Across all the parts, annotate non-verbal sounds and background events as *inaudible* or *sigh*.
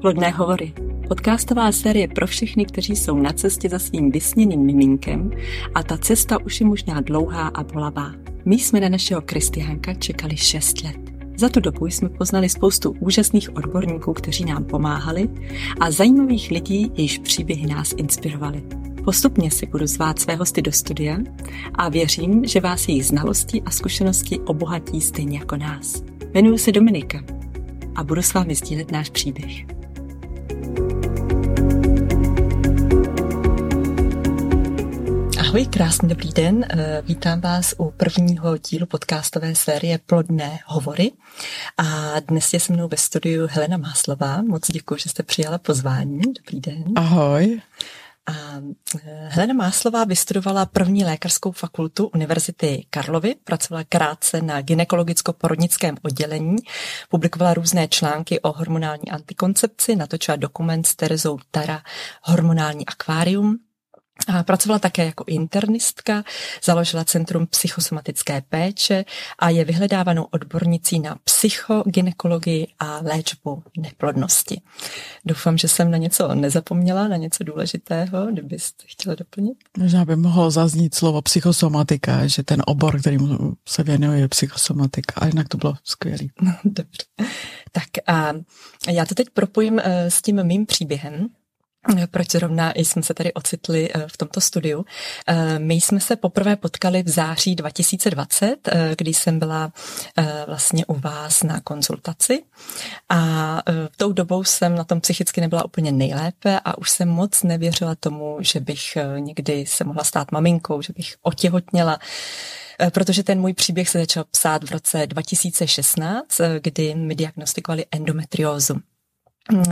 Plodné hovory. Podcastová série pro všechny, kteří jsou na cestě za svým vysněným miminkem a ta cesta už je možná dlouhá a bolavá. My jsme na našeho Kristiánka čekali 6 let. Za tu dobu jsme poznali spoustu úžasných odborníků, kteří nám pomáhali a zajímavých lidí, jejichž příběhy nás inspirovali. Postupně si budu zvát své hosty do studia a věřím, že vás jejich znalosti a zkušenosti obohatí stejně jako nás. Jmenuji se Dominika a budu s vámi sdílet náš příběh. Ahoj, krásný dobrý den. Eh, vítám vás u prvního dílu podcastové série Plodné hovory. A dnes je se mnou ve studiu Helena Máslová. Moc děkuji, že jste přijala pozvání. Dobrý den. Ahoj. A eh, Helena Máslová vystudovala první lékařskou fakultu Univerzity Karlovy, pracovala krátce na ginekologicko-porodnickém oddělení, publikovala různé články o hormonální antikoncepci, natočila dokument s Terezou Tara Hormonální akvárium, a pracovala také jako internistka, založila Centrum psychosomatické péče a je vyhledávanou odbornicí na psychoginekologii a léčbu neplodnosti. Doufám, že jsem na něco nezapomněla, na něco důležitého, kdybyste chtěla doplnit. Možná by mohlo zaznít slovo psychosomatika, že ten obor, který se věnuje, je psychosomatika. A jinak to bylo skvělé. No, *laughs* dobře. Tak a já to teď propojím eh, s tím mým příběhem, proč zrovna jsme se tady ocitli eh, v tomto studiu. Eh, my jsme se poprvé potkali v září 2020, eh, kdy jsem byla vlastně u vás na konzultaci a v tou dobou jsem na tom psychicky nebyla úplně nejlépe a už jsem moc nevěřila tomu, že bych někdy se mohla stát maminkou, že bych otěhotněla protože ten můj příběh se začal psát v roce 2016, kdy mi diagnostikovali endometriózu.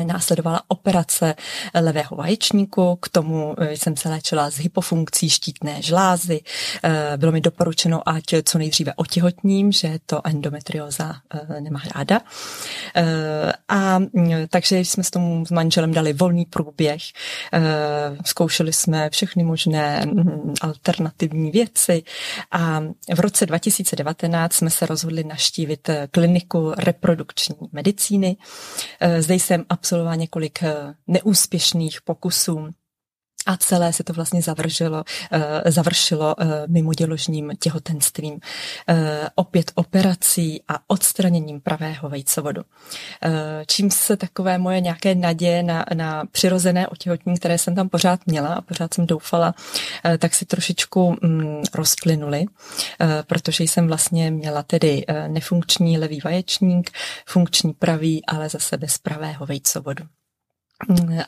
Následovala operace levého vaječníku, k tomu eh, jsem se léčila s hypofunkcí štítné žlázy. Eh, bylo mi doporučeno, ať co nejdříve otěhotním, že to endometrioza eh, nemá ráda. A mm, takže jsme s tomu s manželem dali volný průběh. Zkoušeli jsme všechny možné mm, alternativní věci a v roce 2019 jsme se rozhodli naštívit kliniku reprodukční medicíny. Zde jsem absolvovala několik eh, neúspěšných pokusů a celé se to vlastně završilo, uh, završilo uh, mimoděložním těhotenstvím, uh, opět operací a odstraněním pravého vejcovodu. Čím se takové moje nějaké naděje na, na přirozené otěhotní, které jsem tam pořád měla a pořád jsem doufala, tak si trošičku um, rozplynuly, protože jsem vlastně měla tedy nefunkční levý vaječník, funkční pravý, ale zase bez pravého vejcovodu.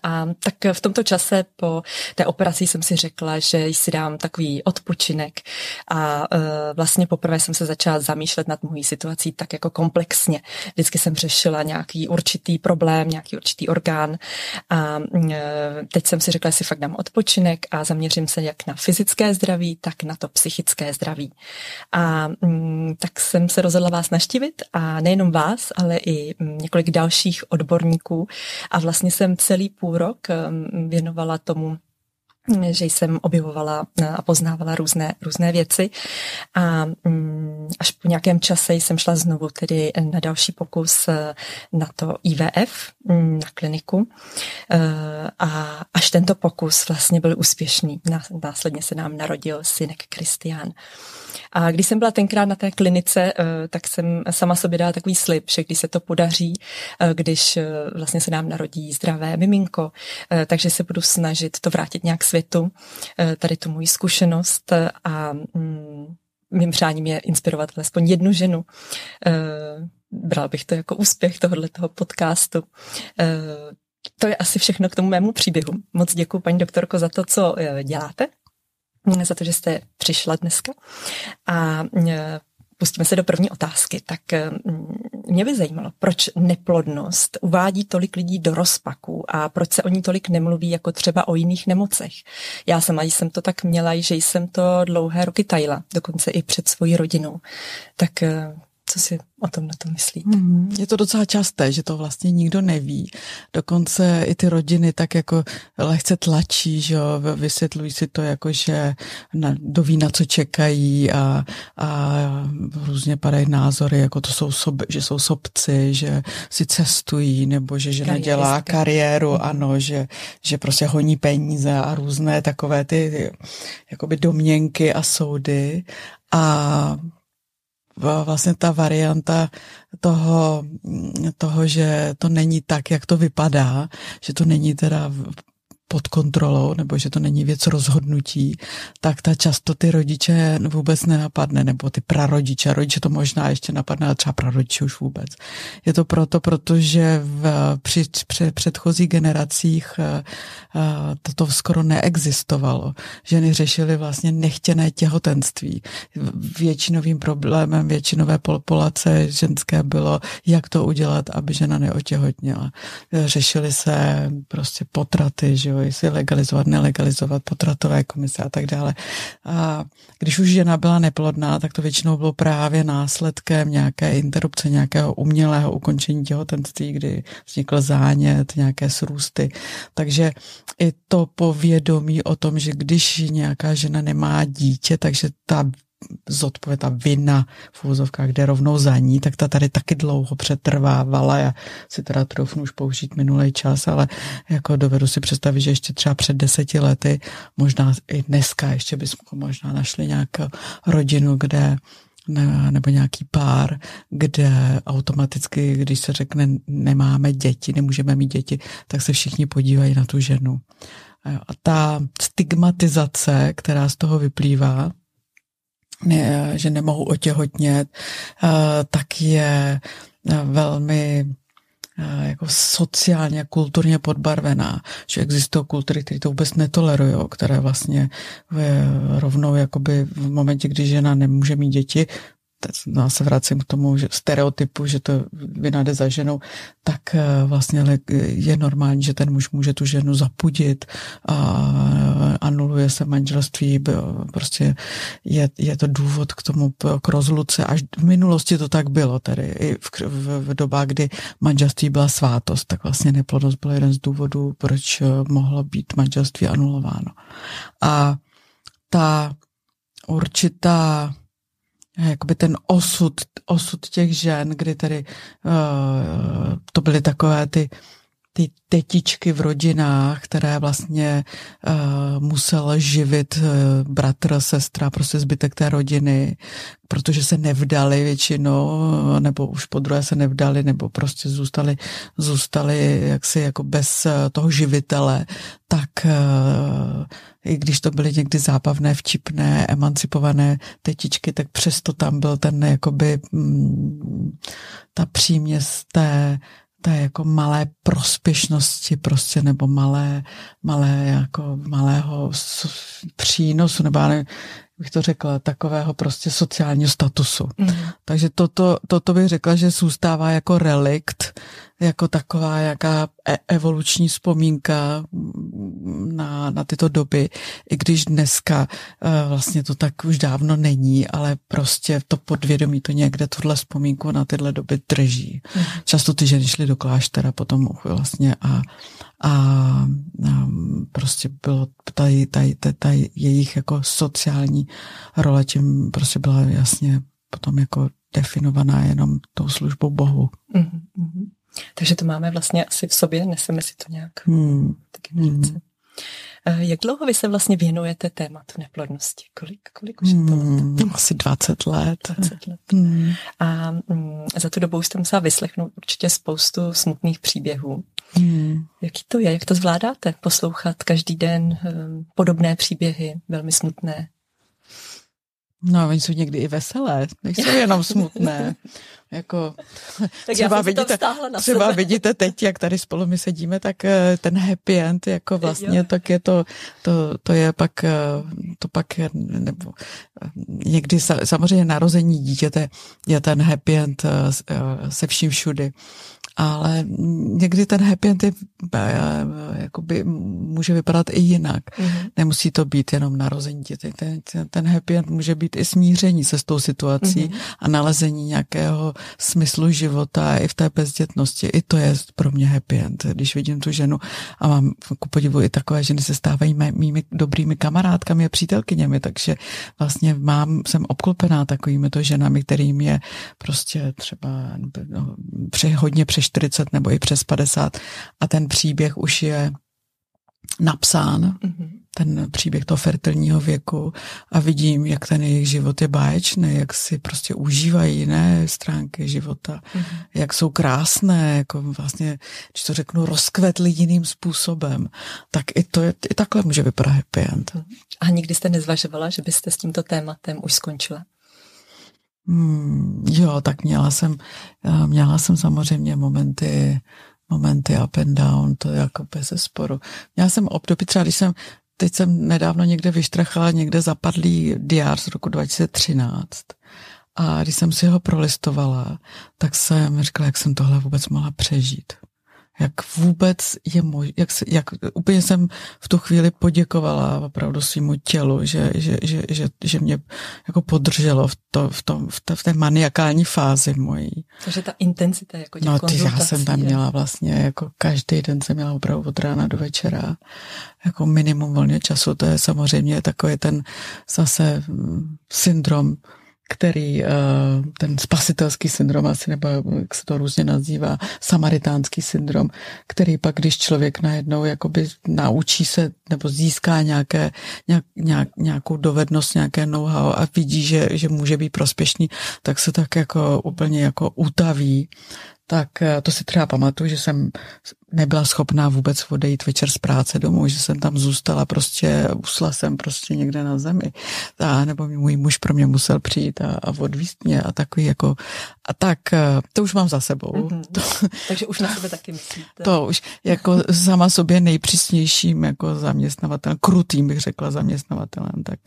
A tak v tomto čase po té operaci jsem si řekla, že si dám takový odpočinek a uh, vlastně poprvé jsem se začala zamýšlet nad mojí situací tak jako komplexně. Vždycky jsem řešila nějaký určitý problém, nějaký určitý orgán a uh, teď jsem si řekla, že si fakt dám odpočinek a zaměřím se jak na fyzické zdraví, tak na to psychické zdraví. A tak jsem se rozhodla vás naštívit a nejenom vás, ale i několik dalších odborníků a vlastně jsem celý půl rok um, věnovala tomu že jsem objevovala a poznávala různé, různé věci a mm, až po nějakém čase jsem šla znovu tedy na další pokus eh, na to IVF, mm, na kliniku eh, a až tento pokus vlastně byl úspěšný. Následně se nám narodil synek Kristián. A když jsem byla tenkrát na té klinice, eh, tak jsem sama sobě dala takový slib, že když se to podaří, eh, když eh, vlastně se nám narodí zdravé miminko, takže se budu snažit to vrátit nějak světu, tady tu moji zkušenost a mm, mým přáním je inspirovat alespoň jednu ženu. Bral bych to jako úspěch tohoto podcastu. To je asi všechno k tomu mému příběhu. Moc děkuji, paní doktorko, za to, co děláte za to, že jste přišla dneska. A e, pustíme se do první otázky. Tak e, mě by zajímalo, proč neplodnost uvádí tolik lidí do rozpaku a proč se o ní tolik nemluví jako třeba o jiných nemocech. Já sama jsem to tak měla, že jsem to dlouhé roky tajila, dokonce i před svojí rodinou. Tak e, Co si o tom na to myslíte? Mm, je to docela časté, že to vlastně nikdo neví. Dokonce i ty rodiny tak jako lehce tlačí, že jo, vysvětlují si to jako, že na, doví, na co čekají a, a různě padají názory, jako to jsou sob, že jsou sobci, že si cestují, nebo že žena dělá kariéru, mm. ano, že, že prostě honí peníze a různé takové ty, ty jakoby domněnky a soudy. A vlastně ta varianta toho, toho, že to není tak, jak to vypadá, že to není teda pod kontrolou, nebo že to není věc rozhodnutí, tak ta často ty rodiče vůbec nenapadne, nebo ty prarodiče, rodiče to možná ještě napadne, ale třeba prarodiče už vůbec. Je to proto, protože v, při, při předchozích generacích toto skoro neexistovalo. Ženy řešily vlastně nechtěné těhotenství. Většinovým problémem většinové populace ženské bylo, jak to udělat, aby žena neotěhotněla. Řešily se prostě potraty, že jo, jestli legalizovat, nelegalizovat, potratové komise a tak dále. A když už žena byla neplodná, tak to většinou bylo právě následkem nějaké interrupce, nějakého umělého ukončení těhotenství, kdy vznikl zánět, nějaké srůsty. Takže i to povědomí o tom, že když nějaká žena nemá dítě, takže ta zodpověd, ta vina v úvozovkách jde rovnou za ní, tak ta tady taky dlouho přetrvávala. Já si teda troufnu už použít minulý čas, ale jako dovedu si představit, že ještě třeba před deseti lety, možná i dneska ještě bychom možná našli nějakou rodinu, kde ne, nebo nějaký pár, kde automaticky, když se řekne nemáme děti, nemůžeme mít děti, tak se všichni podívají na tu ženu. A ta stigmatizace, která z toho vyplývá, ne, že nemohu otěhotnět, eh, tak je eh, velmi eh, jako sociálně, kulturně podbarvená, že existují kultury, které to vůbec netolerují, které vlastně rovnou jakoby v momentě, kdy žena nemůže mít děti, já se vracím k tomu že stereotypu, že to vina jde za ženou, tak eh, vlastně je normální, že ten muž může tu ženu zapudit a anuluje se manželství, prostě je, je to důvod k tomu, k rozluce. Až v minulosti to tak bylo, tedy i v, v, v dobách, kdy manželství byla svátost, tak vlastně neplodnost byl jeden z důvodů, proč eh, mohlo být manželství anulováno. A ta určitá jakoby ten osud, osud těch žen, kdy tedy uh, to byly takové ty ty tetičky v rodinách, které vlastně uh, musel živit uh, bratr, sestra, prostě zbytek té rodiny, protože se nevdali většinou, nebo už po druhé se nevdali, nebo prostě zůstali, zůstali jaksi jako bez uh, toho živitele, tak uh, i když to byly někdy zábavné, vtipné, emancipované tetičky, tak přesto tam byl ten jakoby mm, ta příměs té té jako malé prospěšnosti prostě, nebo malé, malé jako malého přínosu, nebo ne, bych to řekla, takového prostě sociálního statusu. Mm. Takže toto, toto bych řekla, že zůstává jako relikt jako taková jaká e- evoluční vzpomínka na, na tyto doby, i když dneska uh, vlastně to tak už dávno není, ale prostě to podvědomí to někde tuhle vzpomínku na tyhle doby drží. Mm. Často ty ženy šly do kláštera potom vlastně a, a, a prostě bylo tady, tady, tady, tady jejich jako sociální role tím prostě byla jasně potom jako definovaná jenom tou službou Bohu. Mm-hmm. Takže to máme vlastně asi v sobě, neseme si to nějak hmm. taky hmm. Jak dlouho vy se vlastně věnujete tématu neplodnosti? Kolik, kolik už je to hmm, Asi 20 let. 20 let. Hmm. A mm, za tu dobu jste musela vyslechnout určitě spoustu smutných příběhů. Hmm. Jaký to je? Jak to zvládáte? Poslouchat každý den um, podobné příběhy, velmi smutné? No, oni jsou někdy i veselé, nejsou jenom smutné. *laughs* jako, *laughs* tak třeba vidíte, na třeba sebe. vidíte teď, jak tady spolu my sedíme, tak eh, ten happy end, jako vlastně, jo. tak je to, to, to je pak, eh, to pak je, nebo eh, někdy samozřejmě narození dítěte je ten happy end se vším všudy ale někdy ten happy end je, eh, jakoby může vypadat i jinak. Mm-hmm. Nemusí to být jenom narození dítěte. Ten, ten happy end může být i smíření se s tou situací mm-hmm. a nalezení nějakého smyslu života i v té bezdětnosti. I to je pro mě happy end. Když vidím tu ženu a mám ku podivu i takové ženy se stávají mými dobrými kamarádkami a přítelkyněmi, takže vlastně mám, jsem obklopená takovými to ženami, kterým je prostě třeba no, při, hodně přes 40 nebo i přes 50 a ten příběh už je napsán, mm-hmm. ten příběh toho fertilního věku a vidím, jak ten jejich život je báječný, jak si prostě užívají jiné stránky života, mm-hmm. jak jsou krásné, jako vlastně, když to řeknu, rozkvetly jiným způsobem, tak i to je, i takhle může vypadat happy end. A nikdy jste nezvažovala, že byste s tímto tématem už skončila? Hmm, jo, tak měla jsem, eh, měla jsem samozřejmě momenty, momenty up and down, to jako bez sporu. Měla jsem období, třeba když jsem, teď jsem nedávno někde vyštrachala někde zapadlý diár z roku 2013 a když jsem si ho prolistovala, tak jsem říkala, jak jsem tohle vůbec mohla přežít jak vůbec je možné, jak, se, jak úplně jsem v tu chvíli poděkovala opravdu svýmu tělu, že, že, že, že, že mě jako podrželo v, to, v, tom, v, té, v té maniakální fázi mojí. Takže ta intenzita jako těch No, ty já jsem tam měla vlastně, jako každý den jsem měla opravdu od rána do večera, jako minimum volně času, to je samozřejmě takový ten zase mm, syndrom který eh, ten spasitelský syndrom asi, nebo jak se to různě nazývá, samaritánský syndrom, který pak, když člověk najednou jakoby naučí se nebo získá nějaké, nějak, nějak, nějakou dovednost, nějaké know-how a vidí, že, že může být prospěšný, tak se tak jako úplně jako utaví tak eh, to si třeba pamatuju, že jsem nebyla schopná vůbec odejít večer z práce domů, že jsem tam zůstala prostě, usla jsem prostě někde na zemi. A nebo můj muž pro mě musel přijít a, a odvíst mě a takový jako, a tak, eh, to už mám za sebou. Mm-hmm. *laughs* To, Takže už na sebe taky myslíte. To už jako sama sobě nejpřísnějším jako zaměstnavatelem, krutým bych řekla zaměstnavatelem, tak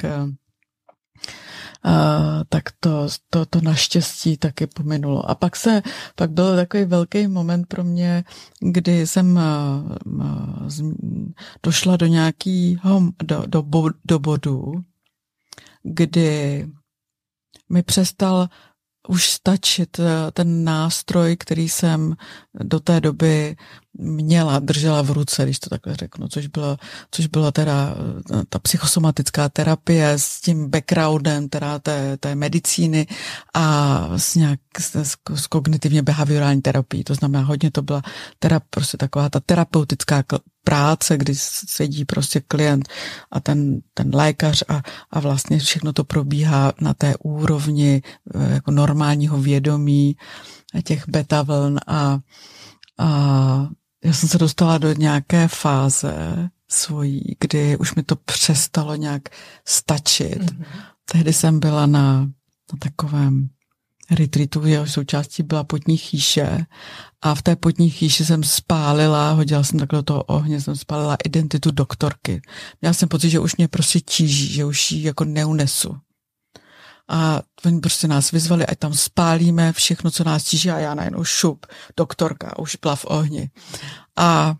Uh, tak to, to, to naštěstí taky pominulo. A pak se, pak byl takový velký moment pro mě, kdy jsem uh, uh, došla do nějakého, do, do, do bodu, kdy mi přestal už stačit ten nástroj, který jsem do té doby měla, držela v ruce, když to takhle řeknu, což bylo, což bylo teda eh, ta psychosomatická terapie s tím backgroundem teda té, té medicíny a s nějak s, s kognitivně behaviorální terapií. To znamená, hodně to byla teda prostě taková ta terapeutická práce, kdy sedí prostě klient a ten, ten lékař a, a vlastně všechno to probíhá na té úrovni eh, jako normálního vědomí těch beta vln a, a já jsem se dostala do nějaké fáze svojí, kdy už mi to přestalo nějak stačit. Mm-hmm. Tehdy jsem byla na, na takovém retreatu, jeho součástí byla potní chýše a v té potní chýši jsem spálila, hodila jsem takhle do toho ohně, jsem spálila identitu doktorky. Měla jsem pocit, že už mě prostě tíží, že už ji jako neunesu. A oni prostě nás vyzvali, ať tam spálíme všechno, co nás tíží a já najednou šup, doktorka, už byla v ohni. A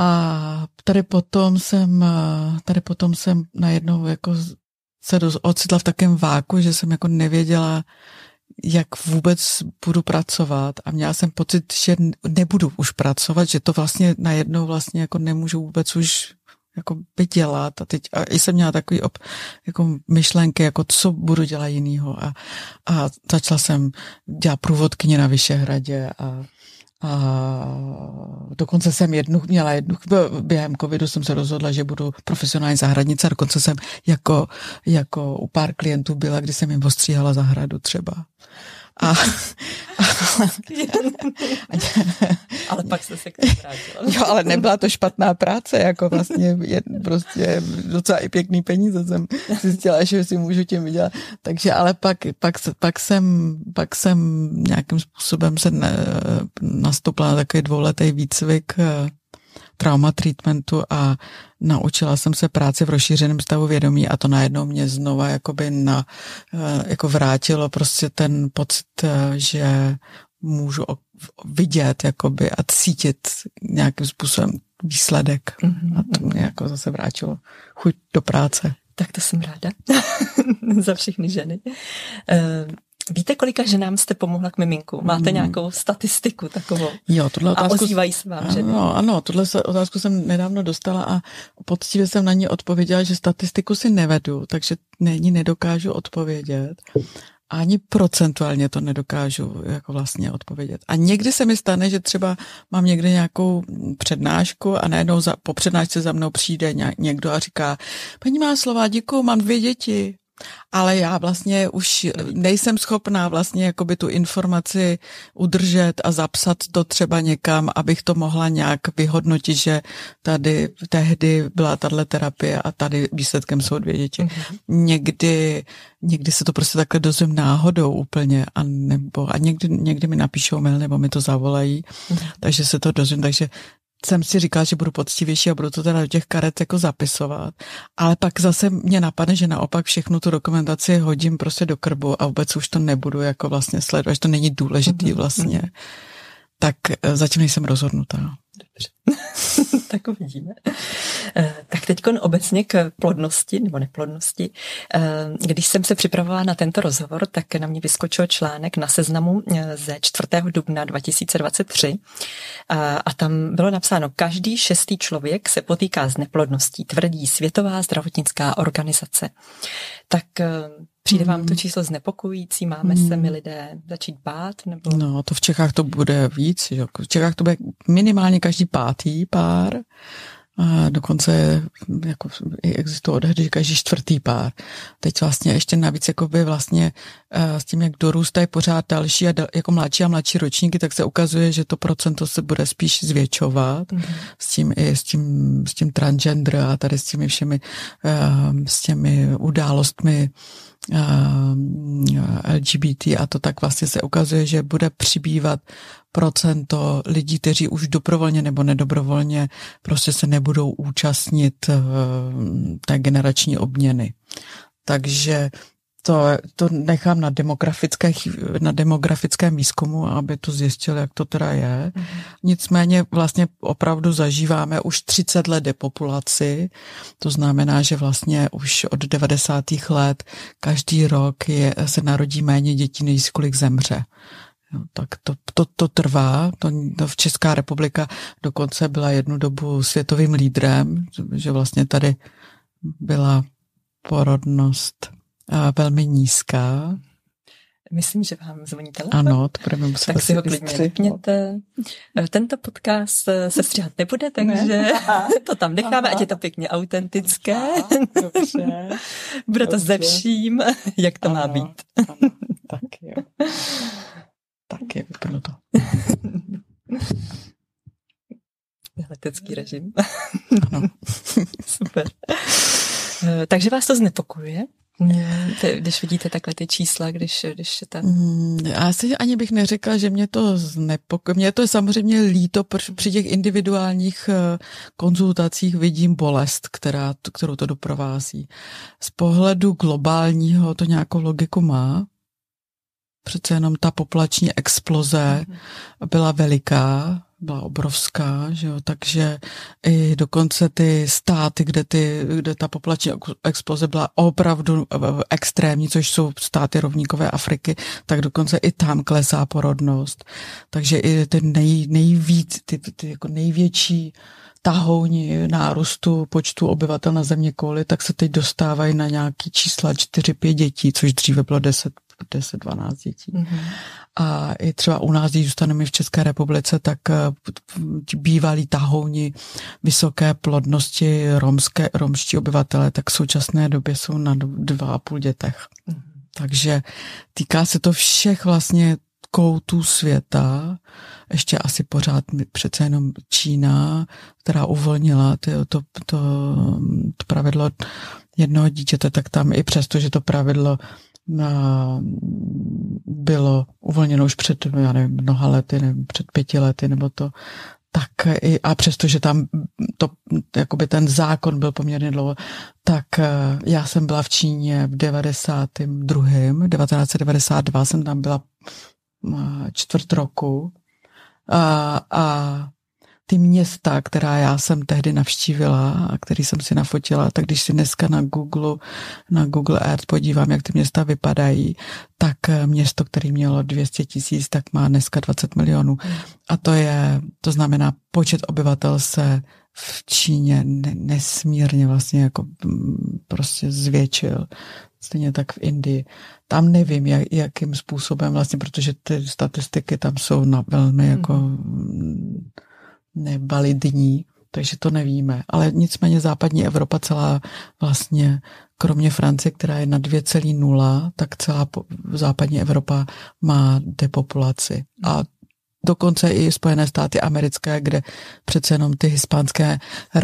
a tady potom jsem, tady potom jsem najednou jako se ocitla v takém váku, že jsem jako nevěděla, jak vůbec budu pracovat a měla jsem pocit, že nebudu už pracovat, že to vlastně najednou vlastně jako nemůžu vůbec už jako by dělat. A teď a jsem měla takový op, jako myšlenky, jako co budu dělat jinýho. A, a začala jsem dělat průvodkyně na Vyšehradě a a dokonce jsem jednu, měla jednu, během covidu jsem se rozhodla, že budu profesionální zahradnice, dokonce jsem jako, jako u pár klientů byla, kdy jsem jim ostříhala zahradu třeba. A, a, *laughs* ale pak se se k tomu vrátila. *laughs* Jo, ale nebyla to špatná práce, jako vlastně je, prostě docela i pěkný peníze jsem zjistila, že si můžu tím vydělat. Takže ale pak, pak, pak, jsem, pak jsem nějakým způsobem se ne, nastoupila na takový dvouletý výcvik eh, trauma treatmentu a naučila jsem se práci v rozšířeném stavu vědomí a to najednou mě znova jakoby na, eh, jako vrátilo prostě ten pocit, eh, že můžu vidět jakoby a cítit nějakým způsobem výsledek. Mm-hmm. A to mě jako zase vrátilo chuť do práce. Tak to jsem ráda *laughs* za všechny ženy. Víte, kolika ženám jste pomohla k miminku? Máte hmm. nějakou statistiku takovou? Jo, tohle otázku... A ozývají se vám ženy? Ano, ano, tuhle otázku jsem nedávno dostala a poctivě jsem na ní odpověděla, že statistiku si nevedu, takže není nedokážu odpovědět ani procentuálně to nedokážu jako vlastně odpovědět. A někdy se mi stane, že třeba mám někde nějakou přednášku a najednou za, po přednášce za mnou přijde někdo a říká, paní má slova, děkuju, mám dvě děti ale já vlastně už nejsem schopná vlastně jakoby tu informaci udržet a zapsat to třeba někam, abych to mohla nějak vyhodnotit, že tady tehdy byla tahle terapie a tady výsledkem jsou dvě děti. Mm-hmm. Někdy, někdy se to prostě takhle dozvím náhodou úplně a nebo a někdy, někdy mi napíšou mail nebo mi to zavolají, mm-hmm. takže se to dozvím, takže jsem si říkala, že budu poctivější a budu to teda do těch karet jako zapisovat. Ale pak zase mě napadne, že naopak všechnu tu dokumentaci hodím prostě do krbu a vůbec už to nebudu jako vlastně sledovat, že to není důležitý mhm, vlastně. Mhm. Tak eh, zatím nejsem rozhodnutá. Dobře. *laughs* tak uvidíme. Eh, tak teď obecně k plodnosti nebo neplodnosti. Eh, když jsem se připravovala na tento rozhovor, tak na mě vyskočil článek na seznamu eh, ze 4. dubna 2023 a tam bylo napsáno, každý šestý člověk se potýká s neplodností, tvrdí Světová zdravotnická organizace. Tak Přijde vám to hmm. číslo znepokojící? Máme se my hmm. lidé začít bát? Nebo... No, to v Čechách to bude víc. Že? V Čechách to bude minimálně každý pátý pár. A dokonce jako existuje odhady, že každý čtvrtý pár. Teď vlastně ještě navíc jakoby vlastně eh, s tím, jak dorůstají pořád další a dal, jako mladší a mladší ročníky, tak se ukazuje, že to procento se bude spíš zvětšovat mm-hmm. s tím i s tím, s tím transgender a tady s těmi všemi eh, s těmi událostmi LGBT a to tak vlastně se ukazuje, že bude přibývat procento lidí, kteří už dobrovolně nebo nedobrovolně prostě se nebudou účastnit eh, té generační obměny. Takže to, to nechám na, demografické, na demografickém výzkumu, aby to zjistil, jak to teda je. Mm. Nicméně vlastně opravdu zažíváme už 30 let depopulaci, to znamená, že vlastně už od 90. let každý rok je, se narodí méně dětí, než kolik zemře. Jo, tak to, to, to trvá. To, to v Česká republika dokonce byla jednu dobu světovým lídrem, že vlastně tady byla porodnost velmi nízká. Myslím, že vám zvoní telefon. Ano, to budeme muset Tak si ho klidně vypněte. Tento podcast se stříhat nebude, takže ne. *laughs* to tam necháme, Aha. ať je to pěkně autentické. Aha, dobře. Bude to ze vším, jak to ano, má být. Ano, tak jo. *laughs* Tak je vypnuto. *laughs* Letecký režim. Ano. *laughs* Super. Takže vás to znepokojuje? Když vidíte takhle ty čísla, když, když ta... Mm, já si ani bych neřekla, že mě to znepokojuje. Mě to je samozřejmě líto, při těch individuálních eh, konzultacích vidím bolest, která, kterou to doprovází. Z pohledu globálního to nějakou logiku má. Přece jenom ta populační exploze mhm. byla veliká, byla obrovská, že jo, takže i dokonce ty státy, kde, ty, kde ta populační exploze byla opravdu eh, extrémní, což jsou státy rovníkové Afriky, tak dokonce i tam klesá porodnost. Takže i ty nej, nejvíc, ty, ty, ty jako největší tahouni nárůstu počtu obyvatel na země kouli, tak se teď dostávají na nějaký čísla 4-5 dětí, což dříve bylo 10 10-12 dětí. Mm-hmm. A i třeba u nás, když zůstaneme v České republice, tak eh, bývalí tahouni vysoké plodnosti romské, romští obyvatele, tak v současné době jsou na dva a půl dětech. Mm-hmm. Takže týká se to všech vlastně koutů světa, ještě asi pořád přece jenom Čína, která uvolnila to, to, to, to pravidlo jednoho dítěte, tak tam i přesto, že to pravidlo bylo uvolněno už před, já nevím, mnoha lety, nevím, před pěti lety, nebo to, tak i, a přesto, že tam to, jakoby ten zákon byl poměrně dlouho, tak eh, já jsem byla v Číně v 92. 1992 jsem tam byla čtvrt roku. A, a ty města, která já jsem tehdy navštívila a který jsem si nafotila, tak když si dneska na Google, na Google Earth podívám, jak ty města vypadají, tak eh, město, který mělo 200 tisíc, tak má dneska 20 milionů. A to je, to znamená, počet obyvatel se v Číně nesmírně vlastně jako mm, prostě zvětšil. Stejně tak v Indii. Tam nevím, jak, jakým způsobem vlastně, protože ty statistiky tam jsou na velmi jako mm nevalidní, takže to nevíme. Ale nicméně západní Evropa celá vlastně, kromě Francie, která je na 2,0, tak celá západní Evropa má depopulaci. A dokonce i Spojené státy americké, kde přece jenom ty hispánské uh,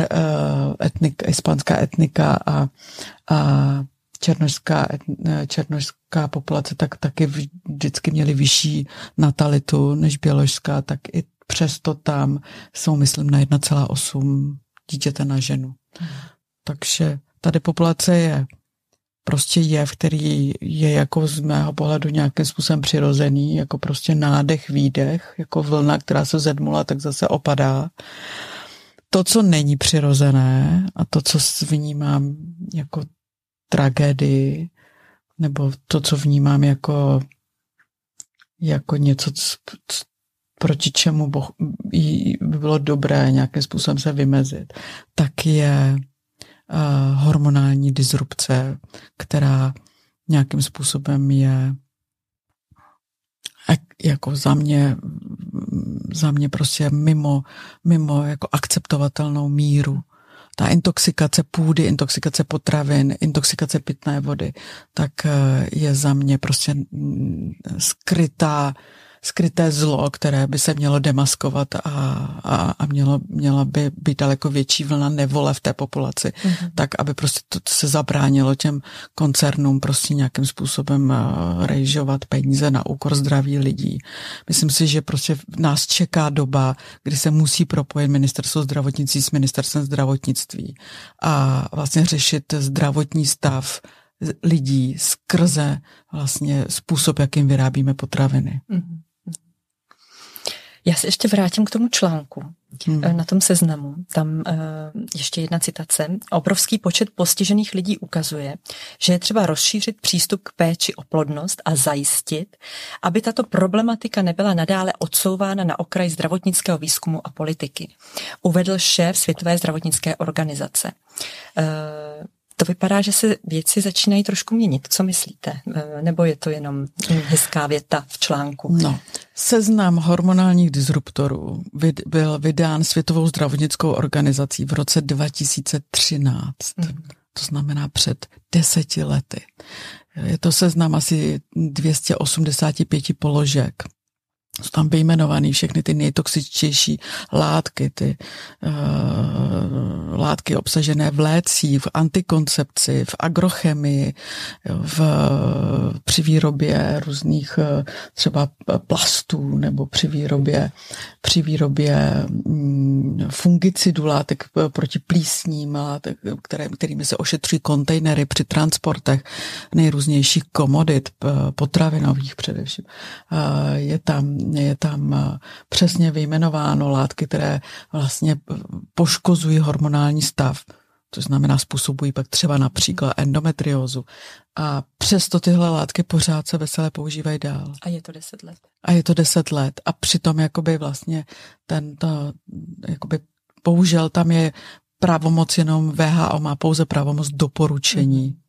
etnik, hispánská etnika a, a černožská, černožská populace tak taky vždycky měly vyšší natalitu než běložská, tak i přesto tam jsou, myslím, na 1,8 dítěte na ženu. Takže ta depopulace je prostě jev, který je jako z mého pohledu nějakým způsobem přirozený, jako prostě nádech, výdech, jako vlna, která se zedmula, tak zase opadá. To, co není přirozené a to, co vnímám jako tragédii, nebo to, co vnímám jako, jako něco, proti čemu by bylo dobré nějakým způsobem se vymezit, tak je uh, hormonální disrupce, která nějakým způsobem je jako za mě, za mě prostě mimo, mimo jako akceptovatelnou míru. Ta intoxikace půdy, intoxikace potravin, intoxikace pitné vody, tak je za mě prostě skrytá skryté zlo, které by se mělo demaskovat a, a, a mělo, měla by být daleko větší vlna nevole v té populaci, mm-hmm. tak aby prostě to se zabránilo těm koncernům prostě nějakým způsobem uh, rejžovat peníze na úkor zdraví lidí. Myslím si, že prostě nás čeká doba, kdy se musí propojit ministerstvo zdravotnictví s ministerstvem zdravotnictví a vlastně řešit zdravotní stav lidí skrze vlastně způsob, jakým vyrábíme potraviny. Mm-hmm. Já se ještě vrátím k tomu článku. Hmm. Na tom seznamu, tam uh, ještě jedna citace. Obrovský počet postižených lidí ukazuje, že je třeba rozšířit přístup k péči o plodnost a zajistit, aby tato problematika nebyla nadále odsouvána na okraj zdravotnického výzkumu a politiky. Uvedl šéf Světové zdravotnické organizace. To vypadá, že se věci začínají trošku měnit. Co myslíte? E, nebo je to jenom hezká věta v článku? No, seznam hormonálních disruptorů byl vydán Světovou zdravotnickou organizací v roce 2013. Mm. To znamená před deseti lety. Je to seznam asi 285 položek jsou tam vyjmenované všechny ty nejtoxičtější látky, ty uh, látky obsažené v lécích, v antikoncepci, v agrochemii, v, při výrobě různých uh, třeba plastů nebo při výrobě, při výrobě um, fungicidů látek proti plísním látek, které, kterými se ošetřují kontejnery při transportech nejrůznějších komodit, potravinových především. Uh, je tam je tam eh, přesně vyjmenováno látky, které vlastně poškozují hormonální stav. To znamená, způsobují pak třeba například endometriózu. A přesto tyhle látky pořád se veselé používají dál. A je to deset let. A je to deset let. A přitom jakoby vlastně tento, jakoby bohužel tam je pravomoc jenom VHO má pouze pravomoc doporučení. Mm.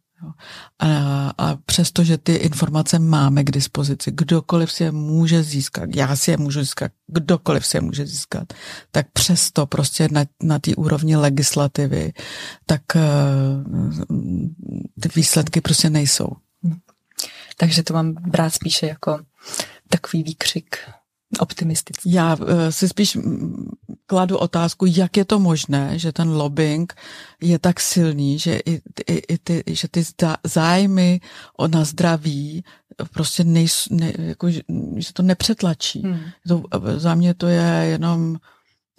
A, a přesto, že ty informace máme k dispozici, kdokoliv si je může získat, já si je můžu získat, kdokoliv si je může získat, tak přesto prostě na, na té úrovni legislativy, tak uh, ty výsledky prostě nejsou. Takže to mám brát spíše jako takový výkřik optimistický. Já uh, si spíš kladu otázku, jak je to možné, že ten lobbying je tak silný, že i, i, i ty, že ty zájmy o na zdraví prostě nejsou, ne, jako, že se to nepřetlačí. Hmm. To, za mě to je jenom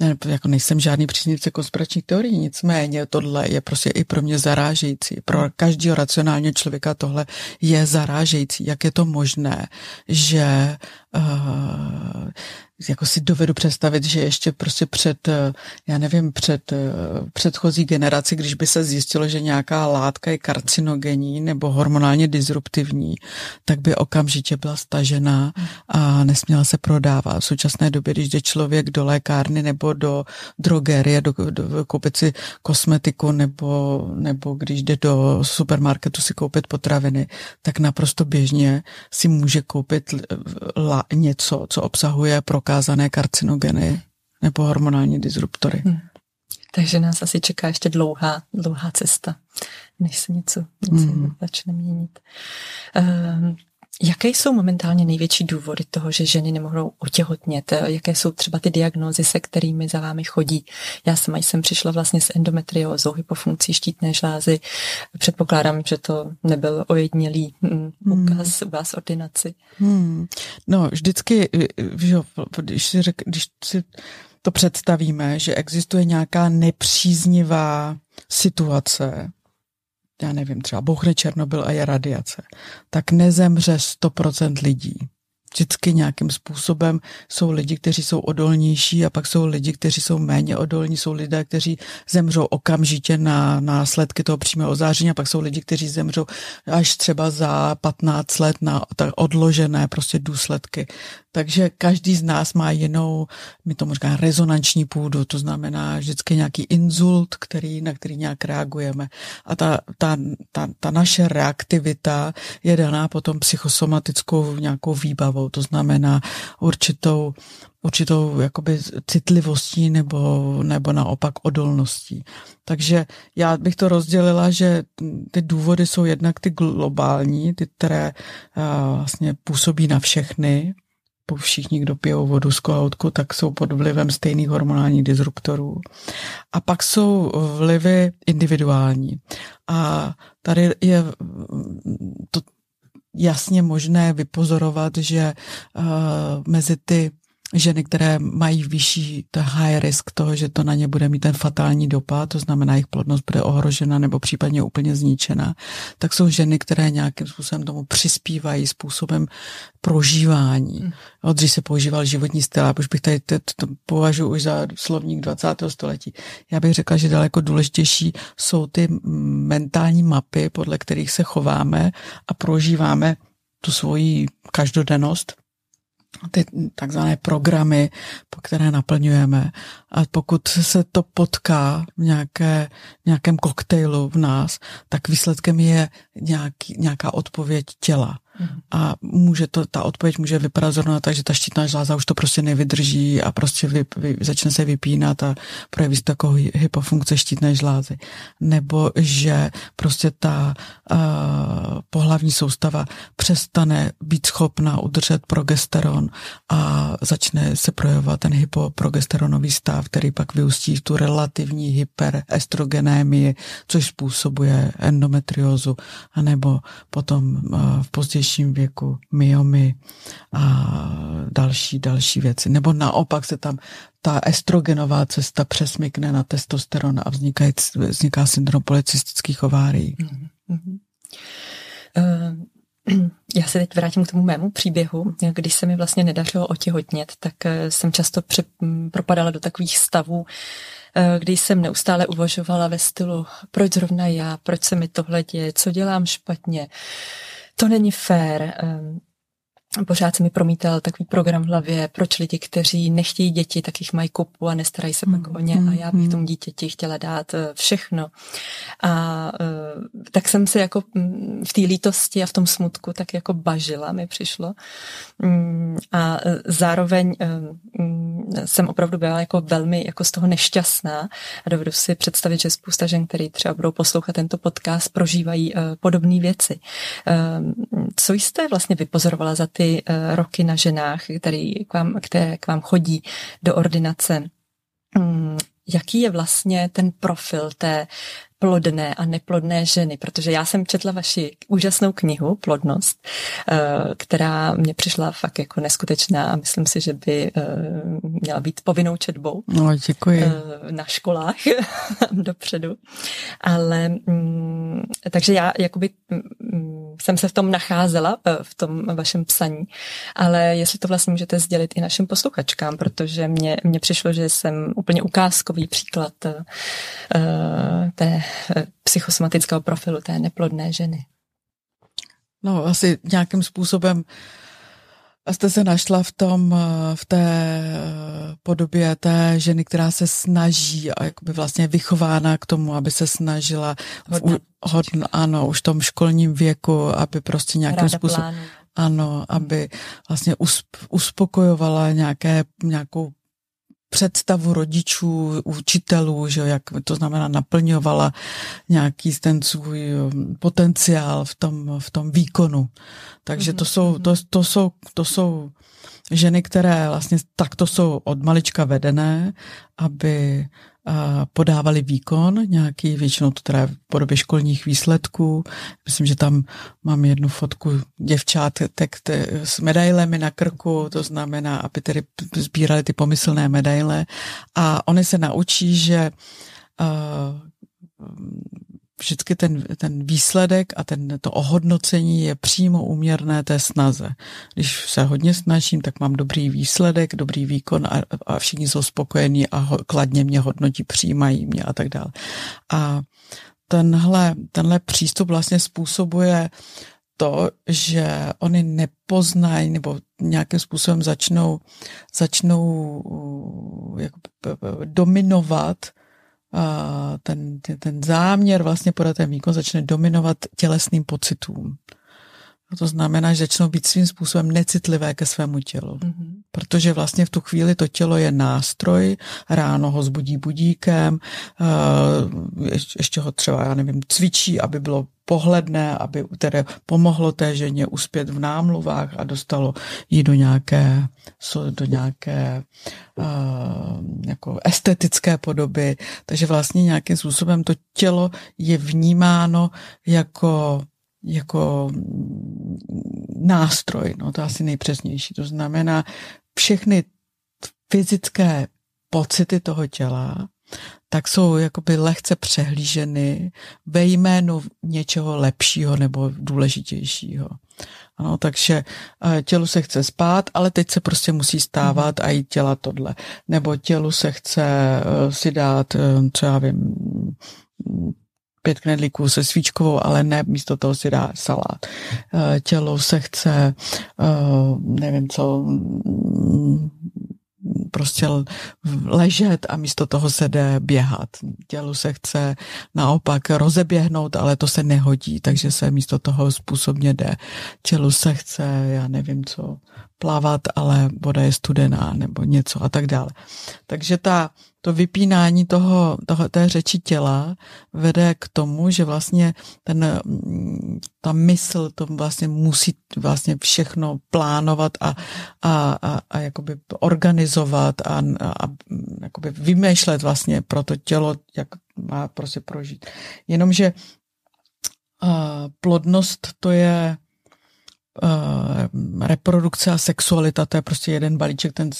ne, jako nejsem žádný příznivce konspiračních teorií, nicméně tohle je prostě i pro mě zarážející. Pro každého racionálního člověka tohle je zarážející. Jak je to možné, že uh, jako si dovedu představit, že ještě prostě před, eh, já nevím, před eh, předchozí generaci, když by se zjistilo, že nějaká látka je karcinogenní nebo hormonálně disruptivní, tak by okamžitě byla stažená a nesměla se prodávat. V současné době, když jde člověk do lékárny nebo do drogerie, do, do, koupit si kosmetiku nebo, nebo když jde do supermarketu si koupit potraviny, tak naprosto běžně si může koupit la, něco, co obsahuje pro prokázané karcinogeny nebo hormonální disruptory. Hmm. Takže nás asi čeká ještě dlouhá, dlouhá cesta, než se něco, něco hmm. začne měnit. Um, Jaké jsou momentálně největší důvody toho, že ženy nemohou otěhotnět? Jaké jsou třeba ty diagnózy, se kterými za vámi chodí? Já sama jsem přišla vlastně s endometriózou, hypofunkcí štítné žlázy. Předpokládám, že to nebyl ojednělý úkaz hmm. u vás ordinaci. Hmm. No, vždycky, že, když, si řek, když si to představíme, že existuje nějaká nepříznivá situace, já nevím, třeba bouchne Černobyl a je radiace, tak nezemře 100% lidí. Vždycky nějakým způsobem jsou lidi, kteří jsou odolnější a pak jsou lidi, kteří jsou méně odolní, jsou lidé, kteří zemřou okamžitě na následky toho přímého ozáření a pak jsou lidi, kteří zemřou až třeba za 15 let na odložené prostě důsledky takže každý z nás má jinou, my to možná rezonanční půdu, to znamená vždycky nějaký inzult, který, na který nějak reagujeme. A ta, ta, ta, ta naše reaktivita je daná potom psychosomatickou nějakou výbavou, to znamená určitou určitou jakoby citlivostí nebo, nebo naopak odolností. Takže já bych to rozdělila, že ty důvody jsou jednak ty globální, ty, které uh, vlastně působí na všechny, všichni, kdo pijou vodu z kohoutku, tak jsou pod vlivem stejných hormonálních disruptorů. A pak jsou vlivy individuální. A tady je to jasně možné vypozorovat, že uh, mezi ty ženy, které mají vyšší to high risk toho, že to na ně bude mít ten fatální dopad, to znamená, jejich plodnost bude ohrožena nebo případně úplně zničena, tak jsou ženy, které nějakým způsobem tomu přispívají způsobem prožívání. Hmm. Od když se používal životní styl, a už bych tady to, to považuji už za slovník 20. století. Já bych řekla, že daleko důležitější jsou ty mentální mapy, podle kterých se chováme a prožíváme tu svoji každodennost ty takzvané programy, po které naplňujeme. A pokud se to potká v nějaké, nějakém koktejlu v nás, tak výsledkem je nějaký, nějaká odpověď těla. A může to, ta odpověď může vypadat zrovna tak, že ta štítná žláza už to prostě nevydrží a prostě vy, vy, začne se vypínat a projeví se takovou hypofunkce štítné žlázy. Nebo že prostě ta uh, pohlavní soustava přestane být schopna udržet progesteron a začne se projevovat ten hypoprogesteronový stav, který pak vyústí v tu relativní hyperestrogenémii, což způsobuje endometriózu, anebo potom uh, v pozdější vyšším věku, myomy a další, další věci. Nebo naopak se tam ta estrogenová cesta přesmykne na testosteron a vzniká, vzniká syndrom policistických ovárií. Mm-hmm. Uh, *clears throat* já se teď vrátím k tomu mému příběhu. Když se mi vlastně nedařilo otěhotnět, tak eh, jsem často při, propadala do takových stavů, eh, kdy jsem neustále uvažovala ve stylu, proč zrovna já, proč se mi tohle děje, co dělám špatně, to není fér. Pořád se mi promítal takový program v hlavě, proč lidi, kteří nechtějí děti, tak jich mají kupu a nestarají se pak mm, o ně a já bych mm. tomu dítěti chtěla dát eh, všechno. A eh, tak jsem se jako mm, v té lítosti a v tom smutku tak jako bažila, mi přišlo. Mm, a eh, zároveň jsem opravdu byla jako velmi jako z toho nešťastná a dovedu si představit, že spousta žen, který třeba budou poslouchat tento podcast, prožívají podobné věci. Co jste vlastně vypozorovala za ty ty uh, roky na ženách, který k vám, které k vám chodí do ordinace. Um, jaký je vlastně ten profil té plodné a neplodné ženy, protože já jsem četla vaši úžasnou knihu Plodnost, eh, která mě přišla fakt jako neskutečná a myslím si, že by eh, měla být povinnou četbou. No, děkuji. Na školách *laughs* dopředu. Ale mm, takže já jakoby mm, jsem se v tom nacházela, v tom vašem psaní, ale jestli to vlastně můžete sdělit i našim posluchačkám, protože mně, mně přišlo, že jsem úplně ukázkový příklad té psychosomatického profilu té neplodné ženy. No, asi nějakým způsobem jste se našla v tom, v té podobě té ženy, která se snaží a jakoby vlastně vychována k tomu, aby se snažila hodně, hodn, ano, už v tom školním věku, aby prostě nějakým způsobem ano, aby vlastně uspokojovala nějaké, nějakou představu rodičů, učitelů, že jak to znamená naplňovala nějaký ten svůj um, potenciál v tom, v tom výkonu. Takže to jsou, to, to, jsou, to jsou ženy, které vlastně takto jsou od malička vedené, aby podávali výkon, nějaký, většinou to teda v podobě školních výsledků. Myslím, že tam mám jednu fotku děvčát tak s medailemi na krku, to znamená, aby tedy sbírali ty pomyslné medaile. A oni se naučí, že vždycky ten, ten výsledek a ten, to ohodnocení je přímo úměrné té snaze. Když se hodně snažím, tak mám dobrý výsledek, dobrý výkon a, a všichni jsou spokojení a ho, kladně mě hodnotí, přijímají mě a tak dále. A tenhle, tenhle přístup vlastně způsobuje to, že oni nepoznají nebo nějakým způsobem začnou, začnou jak, dominovat ten, ten záměr vlastně podat ten výkon začne dominovat tělesným pocitům. A to znamená, že začnou být svým způsobem necitlivé ke svému tělu. Mm-hmm. Protože vlastně v tu chvíli to tělo je nástroj, ráno ho zbudí budíkem, ještě ho třeba, já nevím, cvičí, aby bylo pohledné, aby tedy pomohlo té ženě uspět v námluvách a dostalo ji do nějaké, do nějaké uh, jako estetické podoby. Takže vlastně nějakým způsobem to tělo je vnímáno jako jako nástroj, no to asi nejpřesnější. To znamená, všechny fyzické pocity toho těla tak jsou jakoby lehce přehlíženy ve jménu něčeho lepšího nebo důležitějšího. Ano, takže eh, tělu se chce spát, ale teď se prostě musí stávat a jít dělat tohle. Nebo tělu se chce eh, si dát, eh, co já vím, pět knedlíků se svíčkovou, ale ne, místo toho si dá salát. Tělo se chce, nevím co, prostě ležet a místo toho se jde běhat. Tělu se chce naopak rozeběhnout, ale to se nehodí, takže se místo toho způsobně jde. Tělu se chce, já nevím co, plavat, ale voda je studená nebo něco a tak dále. Takže ta, to vypínání toho, toho, té řeči těla vede k tomu, že vlastně ten, ta mysl to vlastně musí vlastně všechno plánovat a, a, a, a jakoby organizovat a, a, a jakoby vymýšlet vlastně pro to tělo, jak má prostě prožít. Jenomže a plodnost to je uh, reprodukce a sexualita, to je prostě jeden balíček, ten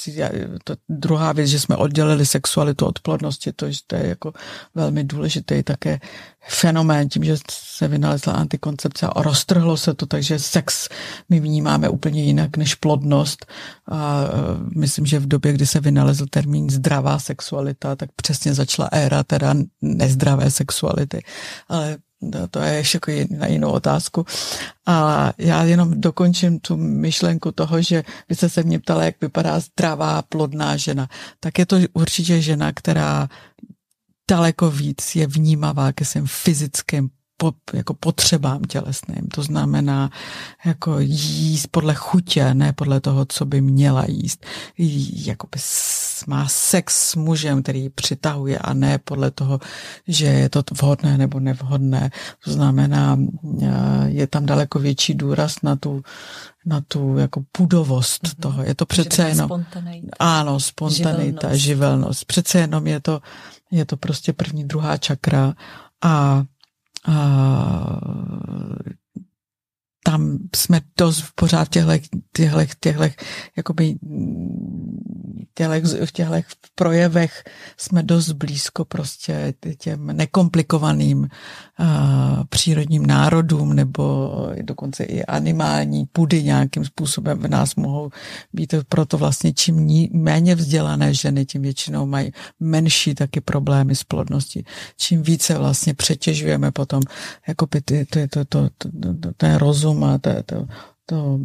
to druhá věc, že jsme oddělili sexualitu od plodnosti, to, to je jako velmi důležitý také fenomén, tím, že se vynalezla antikoncepce a roztrhlo se to, takže sex my vnímáme úplně jinak než plodnost. A uh, myslím, že v době, kdy se vynalezl termín zdravá sexualita, tak přesně začala éra teda nezdravé sexuality, ale No, to je ještě jako na jinou otázku. A já jenom dokončím tu myšlenku toho, že vy jste se mě ptala, jak vypadá zdravá, plodná žena. Tak je to určitě žena, která daleko víc je vnímavá ke svým fyzickým po, jako potřebám tělesným. To znamená jako jíst podle chutě, ne podle toho, co by měla jíst. Má sex s mužem, který ji přitahuje a ne podle toho, že je to vhodné nebo nevhodné. To znamená, eh, je tam daleko větší důraz na tu na tu jako pudovost mm-hmm. toho. Je to přece jenom... Spontaneita. Ano, spontanita, živelnost. živelnost. Přece jenom je to, je to prostě první, druhá čakra a tam jsme dost pořád v těchto, těchto, těchto jakoby těchto, v těchto projevech jsme dost blízko prostě těm nekomplikovaným přírodním národům nebo dokonce i animální pudy nějakým způsobem v nás mohou být. Proto vlastně čím méně vzdělané ženy, tím většinou mají menší taky problémy s plodností. Čím více vlastně přetěžujeme potom jako by ty, ty, to, to, to, to, ten rozum a to, to, to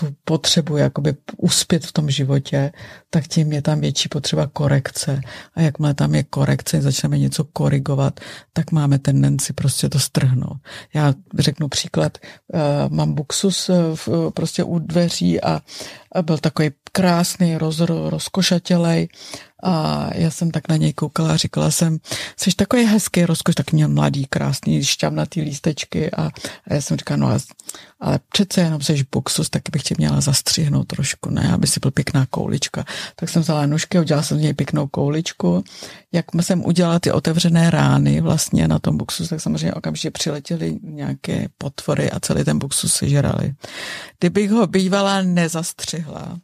tu potřebu jakoby uspět v tom životě, tak tím je tam větší potřeba korekce. A jakmile tam je korekce, začneme něco korigovat, tak máme tendenci prostě to strhnout. Já řeknu příklad, uh, mám buxus uh, prostě u dveří a, a byl takový krásný, roz, rozkošatělej a já jsem tak na něj koukala a říkala jsem, jsi takový hezký rozkoš, tak měl mladý, krásný, šťavnatý lístečky a, a já jsem říkala, no ale přece jenom jsi boxus, tak bych tě měla zastřihnout trošku, ne, aby si byl pěkná koulička. Tak jsem vzala nůžky, udělala jsem z něj pěknou kouličku. Jak jsem udělala ty otevřené rány vlastně na tom boxu, tak samozřejmě okamžitě přiletěly nějaké potvory a celý ten boxus sežrali. Kdybych ho bývala nezastřihla,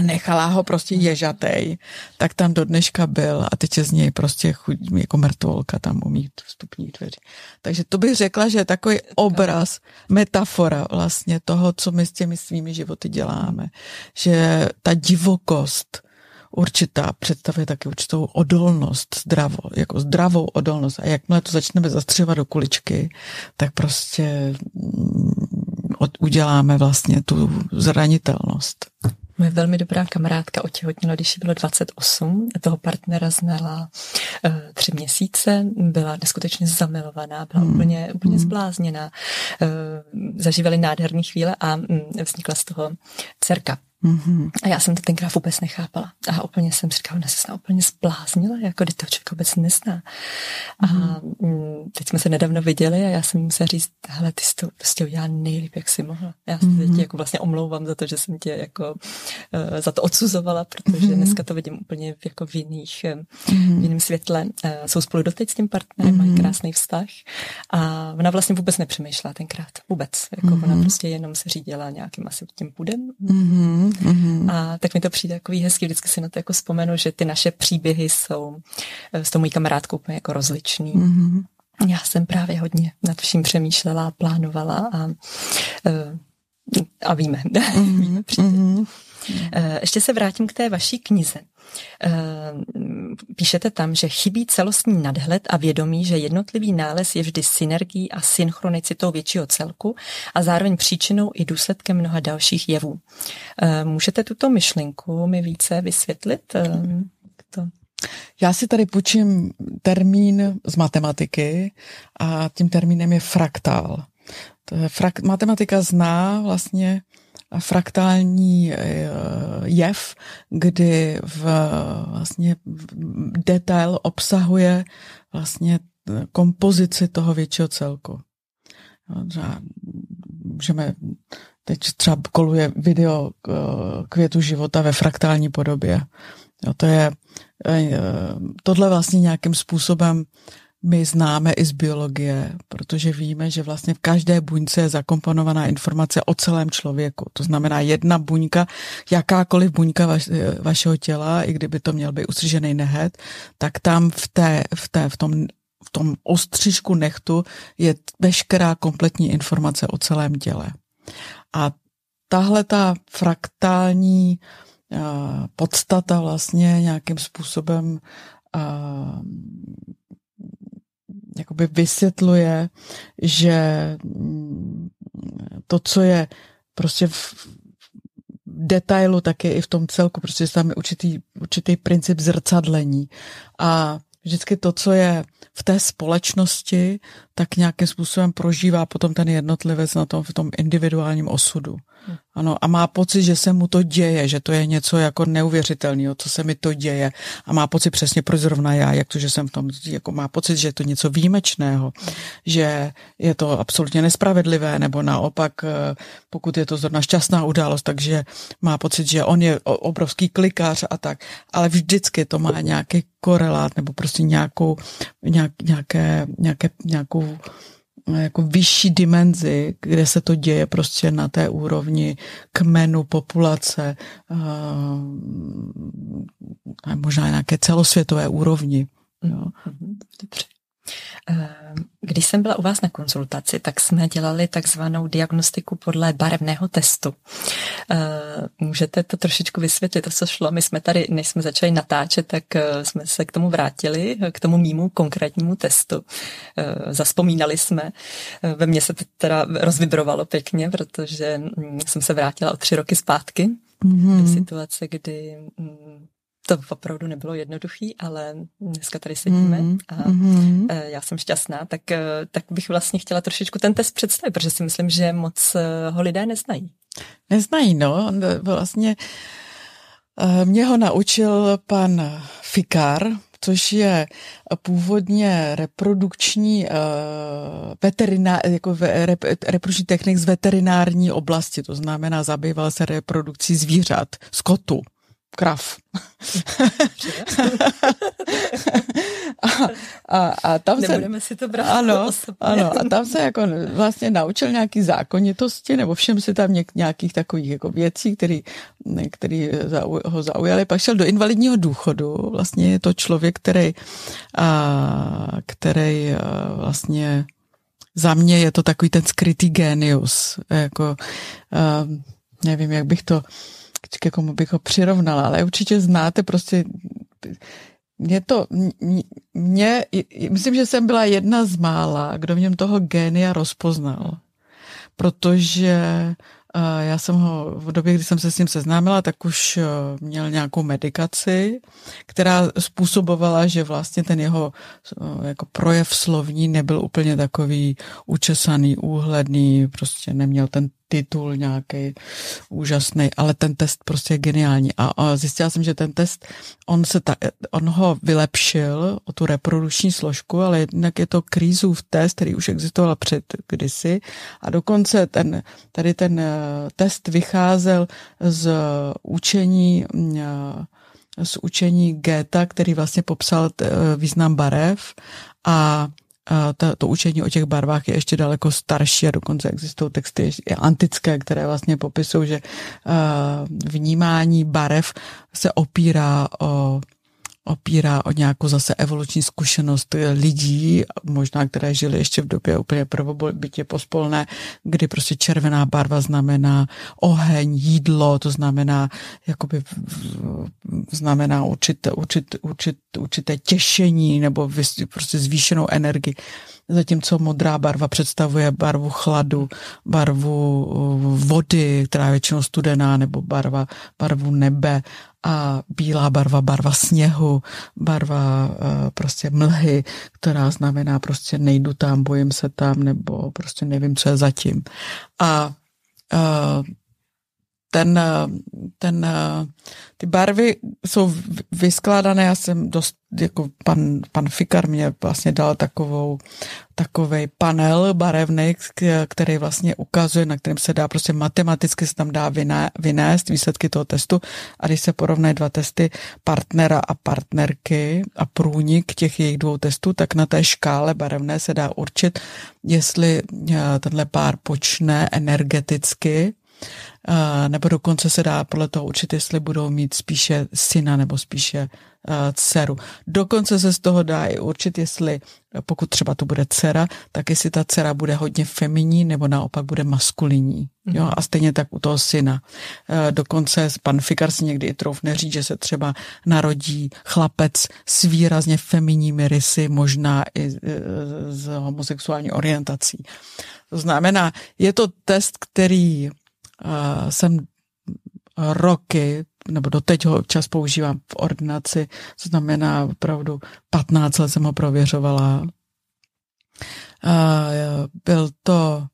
nechala ho prostě ježatej, tak tam do dneška byl a teď je z něj prostě chuť, jako mrtvolka tam umí vstupní dveří. Takže to bych řekla, že je takový obraz, metafora vlastně toho, co my s těmi svými životy děláme. Že ta divokost určitá představuje taky určitou odolnost, zdravo, jako zdravou odolnost. A jakmile to začneme zastřivat do kuličky, tak prostě mm, uděláme vlastně tu zranitelnost. Moje velmi dobrá kamarádka otěhotněla, když jí bylo 28. Toho partnera znala uh, tři měsíce, byla neskutečně zamilovaná, byla hmm. úplně, úplně hmm. zblázněná. Uh, zažívali nádherné chvíle a um, vznikla z toho dcerka. Mm-hmm. A já jsem to tenkrát vůbec nechápala. A úplně jsem říkala, ona se úplně zbláznila, jako když to člověk vůbec nezná. Mm-hmm. A mm, teď jsme se nedávno viděli a já jsem musela říct, hele, ty jsi to prostě udělala nejlíp, jak jsi mohla. Já se mm-hmm. tě jako vlastně omlouvám za to, že jsem tě jako uh, za to odsuzovala, protože mm-hmm. dneska to vidím úplně v, jako v jiných, mm-hmm. v jiném světle. Uh, jsou spolu doteď s tím partnerem, mm-hmm. mají krásný vztah a ona vlastně vůbec nepřemýšlela tenkrát. Vůbec. Jako mm-hmm. ona prostě jenom se řídila nějakým asi tím půdem. Mm-hmm Mm-hmm. A tak mi to přijde takový hezký, vždycky si na to jako vzpomenu, že ty naše příběhy jsou eh, s tou mojí kamarádkou úplně jako rozličný. Mm-hmm. Já jsem právě hodně nad vším přemýšlela, plánovala a, eh, a víme. Mm-hmm. *laughs* víme mm-hmm. Ještě se vrátím k té vaší knize. Píšete tam, že chybí celostní nadhled a vědomí, že jednotlivý nález je vždy synergií a synchronicitou většího celku a zároveň příčinou i důsledkem mnoha dalších jevů. Ehm, můžete tuto myšlenku mi více vysvětlit? Ehm, to. Já si tady půjčím termín z matematiky a tím termínem je fraktál. To je frak, matematika zná vlastně fraktální eh, jev, kdy v, vlastně detail obsahuje vlastně kompozici toho většího celku. Můžeme, teď třeba koluje video květu života ve fraktální podobě. Jo, to je, eh, tohle vlastně nějakým způsobem my známe i z biologie, protože víme, že vlastně v každé buňce je zakomponovaná informace o celém člověku. To znamená jedna buňka, jakákoliv buňka vaš, vašeho těla, i kdyby to měl být ustřižený nehet, tak tam v, té, v, té, v tom v tom ostřížku nechtu je veškerá kompletní informace o celém těle. A tahle ta fraktální uh, podstata vlastně nějakým způsobem uh, jakoby vysvětluje, že to, co je prostě v detailu, tak je i v tom celku, prostě tam je určitý, určitý princip zrcadlení. A vždycky to, co je v té společnosti, tak nějakým způsobem prožívá potom ten jednotlivec na tom, v tom individuálním osudu. Ano, a má pocit, že se mu to děje, že to je něco jako neuvěřitelného, co se mi to děje. A má pocit přesně, proč zrovna já, jak to, že jsem v tom, jako má pocit, že je to něco výjimečného, že je to absolutně nespravedlivé, nebo naopak, eh, pokud je to zrovna šťastná událost, takže má pocit, že on je obrovský klikář a tak. Ale vždycky to má nějaký korelát, nebo prostě nějakou, nějak, nějaké, nějaké, nějakou jako vyšší dimenzi, kde se to děje prostě na té úrovni kmenu, populace, a možná nějaké celosvětové úrovni. Jo. Mhm, dobře. Ehm, když jsem byla u vás na konzultaci, tak jsme dělali takzvanou diagnostiku podle barevného testu. Ehm, můžete to trošičku vysvětlit, to, co šlo? My jsme tady, než jsme začali natáčet, tak eh, jsme se k tomu vrátili, k tomu mýmu konkrétnímu testu. Ehm, zaspomínali jsme. Ve mně se to teda rozvibrovalo pěkně, protože mm, jsem se vrátila o tři roky zpátky mm-hmm. do situace, kdy mm, to opravdu nebylo jednoduchý, ale dneska tady sedíme mm, a mm. já jsem šťastná, tak, eh, tak bych vlastně chtěla trošičku ten test představit, protože si myslím, že moc eh, ho lidé neznají. Neznají, no. Vlastně mě ho naučil pan Fikar, což je původně reprodukční uh, veteriná, jako rep, reprodukční technik z veterinární oblasti, to znamená zabýval se reprodukcí zvířat, skotu krav. *laughs* a, a, a tam Nebudeme se, si to brát ano, ano, a tam se jako vlastně naučil nějaký zákonitosti, nebo všem si tam něk, nějakých takových jako věcí, který, který zau, ho zaujaly. Pak šel do invalidního důchodu. Vlastně je to člověk, který, a, který a, vlastně za mě je to takový ten skrytý genius. Jako, a, nevím, jak bych to ke komu bych ho přirovnala, ale určitě znáte prostě mě to, mě, myslím, že jsem byla jedna z mála, kdo v něm toho génia rozpoznal. Protože já jsem ho v době, kdy jsem se s ním seznámila, tak už eh, měl nějakou medikaci, která způsobovala, že vlastně ten jeho eh, jako projev slovní nebyl úplně takový učesaný, úhledný, prostě neměl ten titul nějaký úžasný, ale ten test prostě je geniální. A, a zjistila jsem, že ten test, on, se ta, on ho vylepšil o tu reprodukční složku, ale jednak je to krízův test, který už existoval před kdysi a dokonce ten, tady ten eh, test vycházel z učení z učení Geta, který vlastně popsal eh, význam barev a to, to učení o těch barvách je ještě daleko starší a dokonce existují texty antické, které vlastně popisují, že vnímání barev se opírá o opírá o nějakou zase evoluční zkušenost lidí, možná které žili ještě v době úplně prvobytě pospolné, kdy prostě červená barva znamená oheň, jídlo, to znamená jakoby znamená určité, určité, určité, určité těšení nebo prostě zvýšenou energii. Zatímco modrá barva představuje barvu chladu, barvu vody, která je většinou studená, nebo barva, barvu nebe a bílá barva, barva sněhu, barva uh, prostě mlhy, která znamená prostě nejdu tam, bojím se tam, nebo prostě nevím, co je zatím. A uh, ten, ten, ty barvy jsou vyskládané, já jsem dost, jako pan, pan Fikar mě vlastně dal takovou, takový panel barevný, který vlastně ukazuje, na kterém se dá prostě matematicky se tam dá vynést výsledky toho testu. A když se porovnají dva testy partnera a partnerky a průnik těch jejich dvou testů, tak na té škále barevné se dá určit, jestli eh, tenhle pár počne energeticky nebo dokonce se dá podle toho určit, jestli budou mít spíše syna nebo spíše dceru. Dokonce se z toho dá i určit, jestli pokud třeba to bude dcera, tak jestli ta dcera bude hodně feminní nebo naopak bude maskulinní. Jo? Mhm. A stejně tak u toho syna. Dokonce pan Fikar si někdy i troufne říct, že se třeba narodí chlapec s výrazně feminními rysy, možná i s homosexuální orientací. To znamená, je to test, který jsem roky, nebo doteď ho čas používám v ordinaci, co znamená opravdu 15 let jsem ho prověřovala. Byl to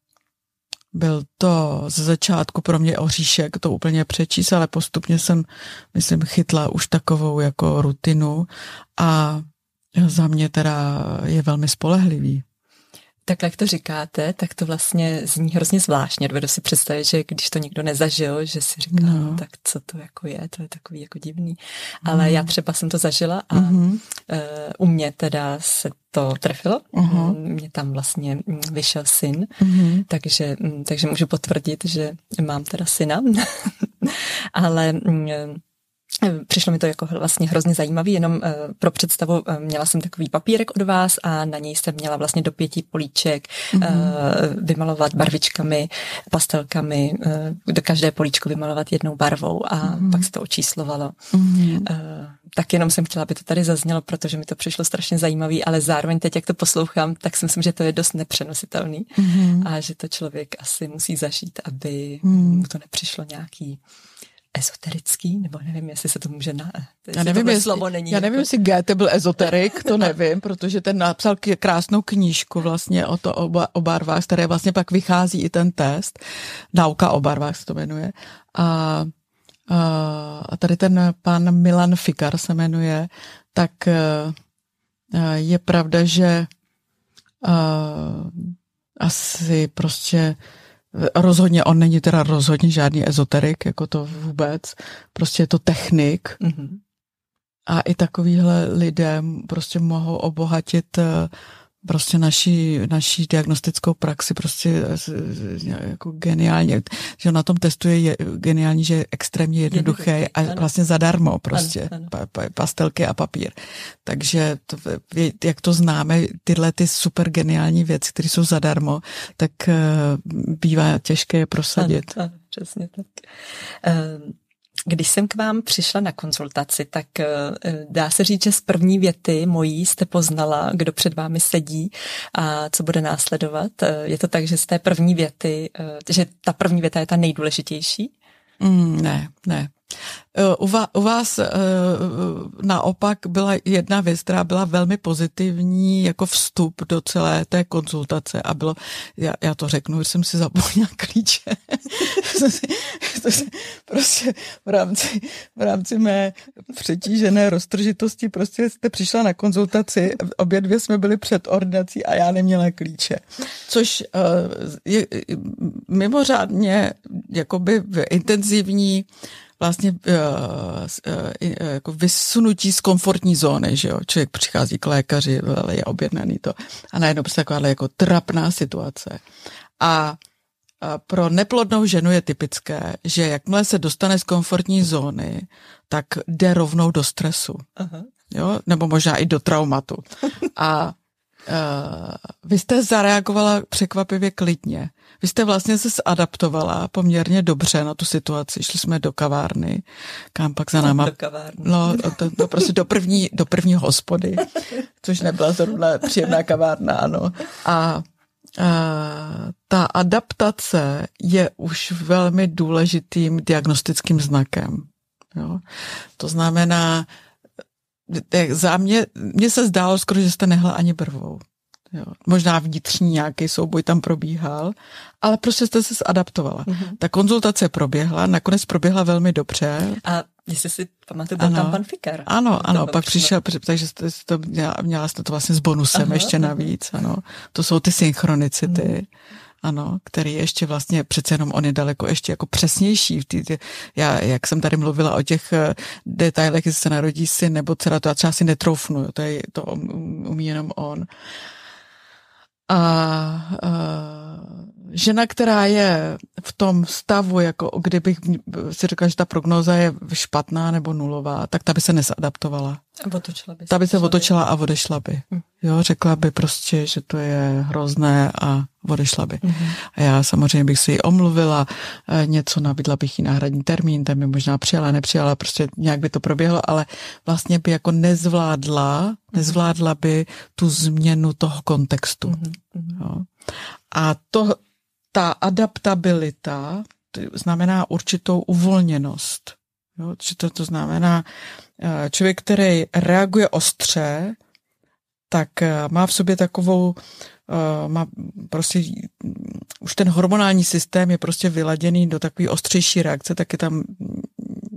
byl to ze začátku pro mě oříšek to úplně přečíst, ale postupně jsem, myslím, chytla už takovou jako rutinu a za mě teda je velmi spolehlivý. Tak jak to říkáte, tak to vlastně zní hrozně zvláštně. Dovedu si představit, že když to nikdo nezažil, že si říká, no. tak co to jako je, to je takový jako divný. Ale mm. já třeba jsem to zažila a mm-hmm. uh, u mě teda se to trefilo. Uh-huh. Mě tam vlastně mm, vyšel syn, uh-huh. takže, mm, takže můžu potvrdit, že mám teda syna. *laughs* Ale mm, Přišlo mi to jako vlastně hrozně zajímavý, jenom eh, pro představu eh, měla jsem takový papírek od vás a na něj jsem měla vlastně do pěti políček mm-hmm. vymalovat barvičkami, pastelkami, do každé políčko vymalovat jednou barvou a mm-hmm. pak se to očíslovalo. Mm-hmm. Tak jenom jsem chtěla, aby to tady zaznělo, protože mi to přišlo strašně zajímavý, ale zároveň teď, jak to poslouchám, tak si myslím, že to je dost nepřenositelný mm-hmm. a že to člověk asi musí zažít, aby mm. mu to nepřišlo nějaký ezoterický, nebo nevím, jestli se to může na... Já nevím, jestli, slovo není. Já nevím, jako... jestli Goethe byl ezoterik, to *laughs* nevím, protože ten napsal krásnou knížku vlastně o, to, o, o barvách, které vlastně pak vychází i ten test. Nauka o barvách se to jmenuje. A, a tady ten pan Milan Fikar se jmenuje, tak je pravda, že asi prostě Rozhodně on není teda rozhodně žádný ezoterik, jako to vůbec. Prostě je to technik. Mm-hmm. A i takovýhle lidé prostě mohou obohatit eh, prostě naší, naší diagnostickou praxi prostě jako geniálně. Že na tom testu je geniální, že je extrémně jednoduchý a vlastně zadarmo prostě. Ano, ano. Pa, pastelky a papír. Takže to, jak to známe, tyhle ty super geniální věci, které jsou zadarmo, tak uh, bývá těžké je prosadit. Ano, ano, přesně tak. Um, když jsem k vám přišla na konzultaci, tak eh, dá se říct, že z první věty mojí jste poznala, kdo před vámi sedí a co bude následovat. Eh, je to tak, že z té první věty, eh, že ta první věta je ta nejdůležitější? Mm, ne, ne. U vás, u vás naopak byla jedna věc, která byla velmi pozitivní jako vstup do celé té konzultace a bylo, já, já to řeknu, že jsem si zapomněla klíče. *laughs* prostě v rámci, v rámci mé přetížené roztržitosti prostě jste přišla na konzultaci, obě dvě jsme byli před ordinací a já neměla klíče. Což je mimořádně jakoby intenzivní vlastně uh, uh, jako vysunutí z komfortní zóny, že jo. Člověk přichází k lékaři, je objednaný to a najednou prostě taková jako trapná situace. A pro neplodnou ženu je typické, že jakmile se dostane z komfortní zóny, tak jde rovnou do stresu. Aha. Jo? Nebo možná i do traumatu. *laughs* A uh, vy jste zareagovala překvapivě klidně. Vy jste vlastně se zadaptovala poměrně dobře na tu situaci. Šli jsme do kavárny, kam pak za náma... Do kavárny. No, to, to prostě do první, do první hospody, což nebyla zrovna příjemná kavárna, ano. A ta adaptace je už velmi důležitým diagnostickým znakem. Jo? To znamená, za mě, mně se zdálo skoro, že jste nehla ani brvou. Jo. Možná vnitřní nějaký souboj tam probíhal, ale prostě jste se zadaptovala. Mm-hmm. Ta konzultace proběhla, nakonec proběhla velmi dobře. A jestli si pamatuju, byl ano, tam pan Fikar. Ano, ano, pak přišel, takže jste to měla, měla jste to vlastně s bonusem aha, ještě navíc, ano. To jsou ty synchronicity. Mm. Ano, který je ještě vlastně, přece jenom on je daleko ještě jako přesnější. Tý, tý, já, jak jsem tady mluvila o těch uh, detailech, jestli se narodí syn nebo dcera, to já třeba si netroufnu, to, je, to um, umí jenom on. A, a žena, která je v tom stavu, jako kdybych si řekla, že ta prognóza je špatná nebo nulová, tak ta by se nesadaptovala. Otočila by se. Ta by se otočila a odešla by. Hm. Jo, řekla by prostě, že to je hrozné a odešla by. Mm-hmm. A já samozřejmě bych si ji omluvila, eh, něco nabídla bych jí náhradní termín, ten by možná přijala, nepřijala, prostě nějak by to proběhlo, ale vlastně by jako nezvládla, mm-hmm. nezvládla by tu změnu toho kontextu. Mm-hmm. Jo. A to, ta adaptabilita znamená určitou uvolněnost. Jo? To, to znamená, eh, člověk, který reaguje ostře, tak eh, má v sobě takovou, má prostě, už ten hormonální systém je prostě vyladěný do takové ostřejší reakce, tak je tam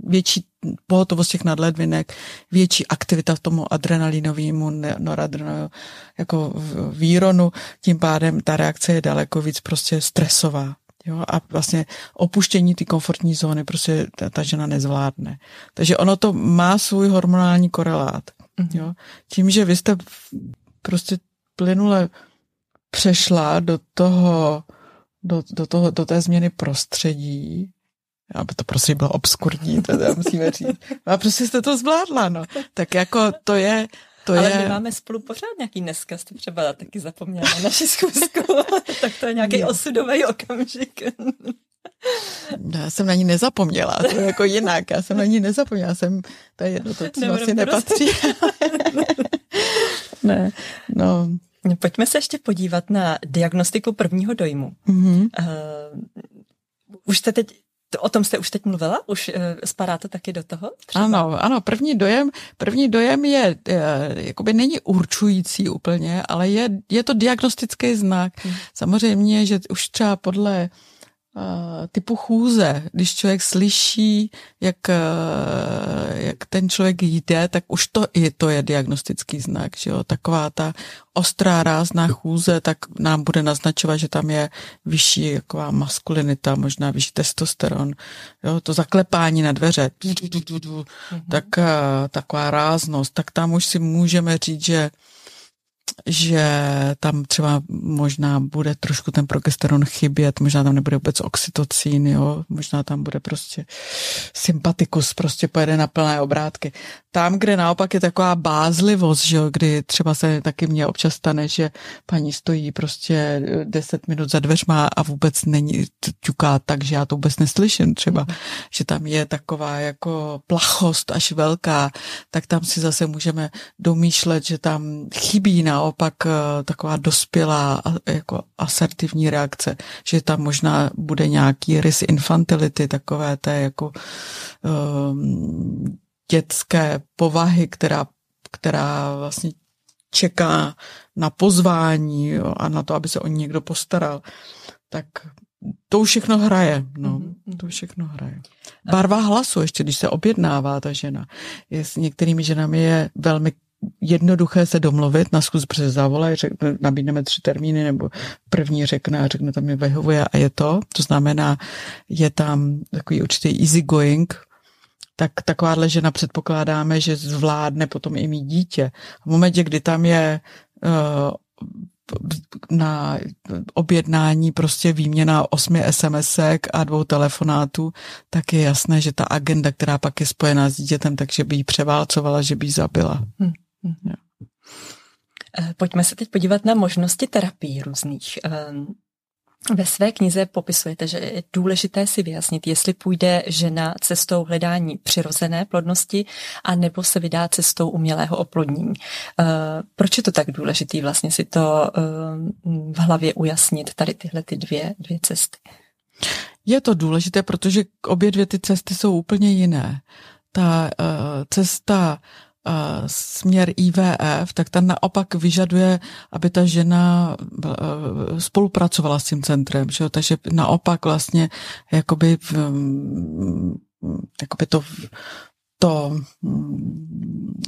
větší pohotovost těch nadledvinek, větší aktivita v tomu adrenalinovému, noradrenalinovému jako výronu, tím pádem ta reakce je daleko víc prostě stresová. Jo, a vlastně opuštění ty komfortní zóny prostě ta, ta žena nezvládne. Takže ono to má svůj hormonální korelát. Mm-hmm. Jo. Tím, že vy jste prostě plynule přešla do toho, do, do, toho, do té změny prostředí, aby to prostě bylo obskurní, to musíme říct. A prostě jste to zvládla, no. Tak jako to je, to Ale je... my máme spolu pořád nějaký dneska, jste třeba taky zapomněla na naši zkusku, *laughs* tak to je nějaký osudový okamžik. No, já jsem na ní nezapomněla, to je jako jinak, já jsem na ní nezapomněla, jsem, to je jedno, to, co vlastně nepatří. *laughs* ne, no. Pojďme se ještě podívat na diagnostiku prvního dojmu. Mm-hmm. Uh, už jste teď o tom jste už teď mluvila? Už uh, spadá to taky do toho? Třeba? Ano, ano, první dojem, první dojem je, je, jakoby není určující úplně, ale je, je to diagnostický znak. Hmm. Samozřejmě, že už třeba podle uh, typu chůze, když člověk slyší, jak, jak ten člověk jde, tak už to je, to je diagnostický znak, že jo? Taková ta ostrá rázná chůze, tak nám bude naznačovat, že tam je vyšší jaková maskulinita, možná vyšší testosteron, jo? To zaklepání na dveře, tak taková ráznost, tak tam už si můžeme říct, že že tam třeba možná bude trošku ten progesteron chybět, možná tam nebude vůbec oxytocín, jo, možná tam bude prostě sympatikus, prostě pojede na plné obrátky. Tam, kde naopak je taková bázlivost, že jo, kdy třeba se taky mně občas stane, že paní stojí prostě 10 minut za dveřma a vůbec není, ťuká tak, že já to vůbec neslyším třeba, mm. že tam je taková jako plachost až velká, tak tam si zase můžeme domýšlet, že tam chybí na naopak eh, taková dospělá jako asertivní reakce, že tam možná bude nějaký rys infantility, takové té jako um, dětské povahy, která, která vlastně čeká na pozvání jo, a na to, aby se o ní někdo postaral. Tak to už všechno hraje. No, mm-hmm. to už všechno hraje. Barva hlasu, ještě když se objednává ta žena. Je, s některými ženami je velmi jednoduché se domluvit na přes zavolají, nabídneme tři termíny, nebo první řekne a řekne, tam je vyhovuje a je to. To znamená, je tam takový určitý easy going, tak takováhle žena předpokládáme, že zvládne potom i mít dítě. V momentě, kdy tam je uh, na objednání prostě výměna osmi SMSek a dvou telefonátů, tak je jasné, že ta agenda, která pak je spojená s dítětem, takže by ji převálcovala, že by ji zabila. Hmm. Mm-hmm. Pojďme se teď podívat na možnosti terapii různých. Ehm, ve své knize popisujete, že je důležité si vyjasnit, jestli půjde žena cestou hledání přirozené plodnosti a nebo se vydá cestou umělého oplodnění. Ehm, proč je to tak důležité vlastně si to v hlavě ujasnit, tady tyhle ty dvě, dvě cesty? Je to důležité, protože obě dvě ty cesty jsou úplně jiné. Ta cesta směr IVF, tak ta naopak vyžaduje, aby ta žena spolupracovala s tím centrem, že jo? takže naopak vlastně jakoby, jakoby to to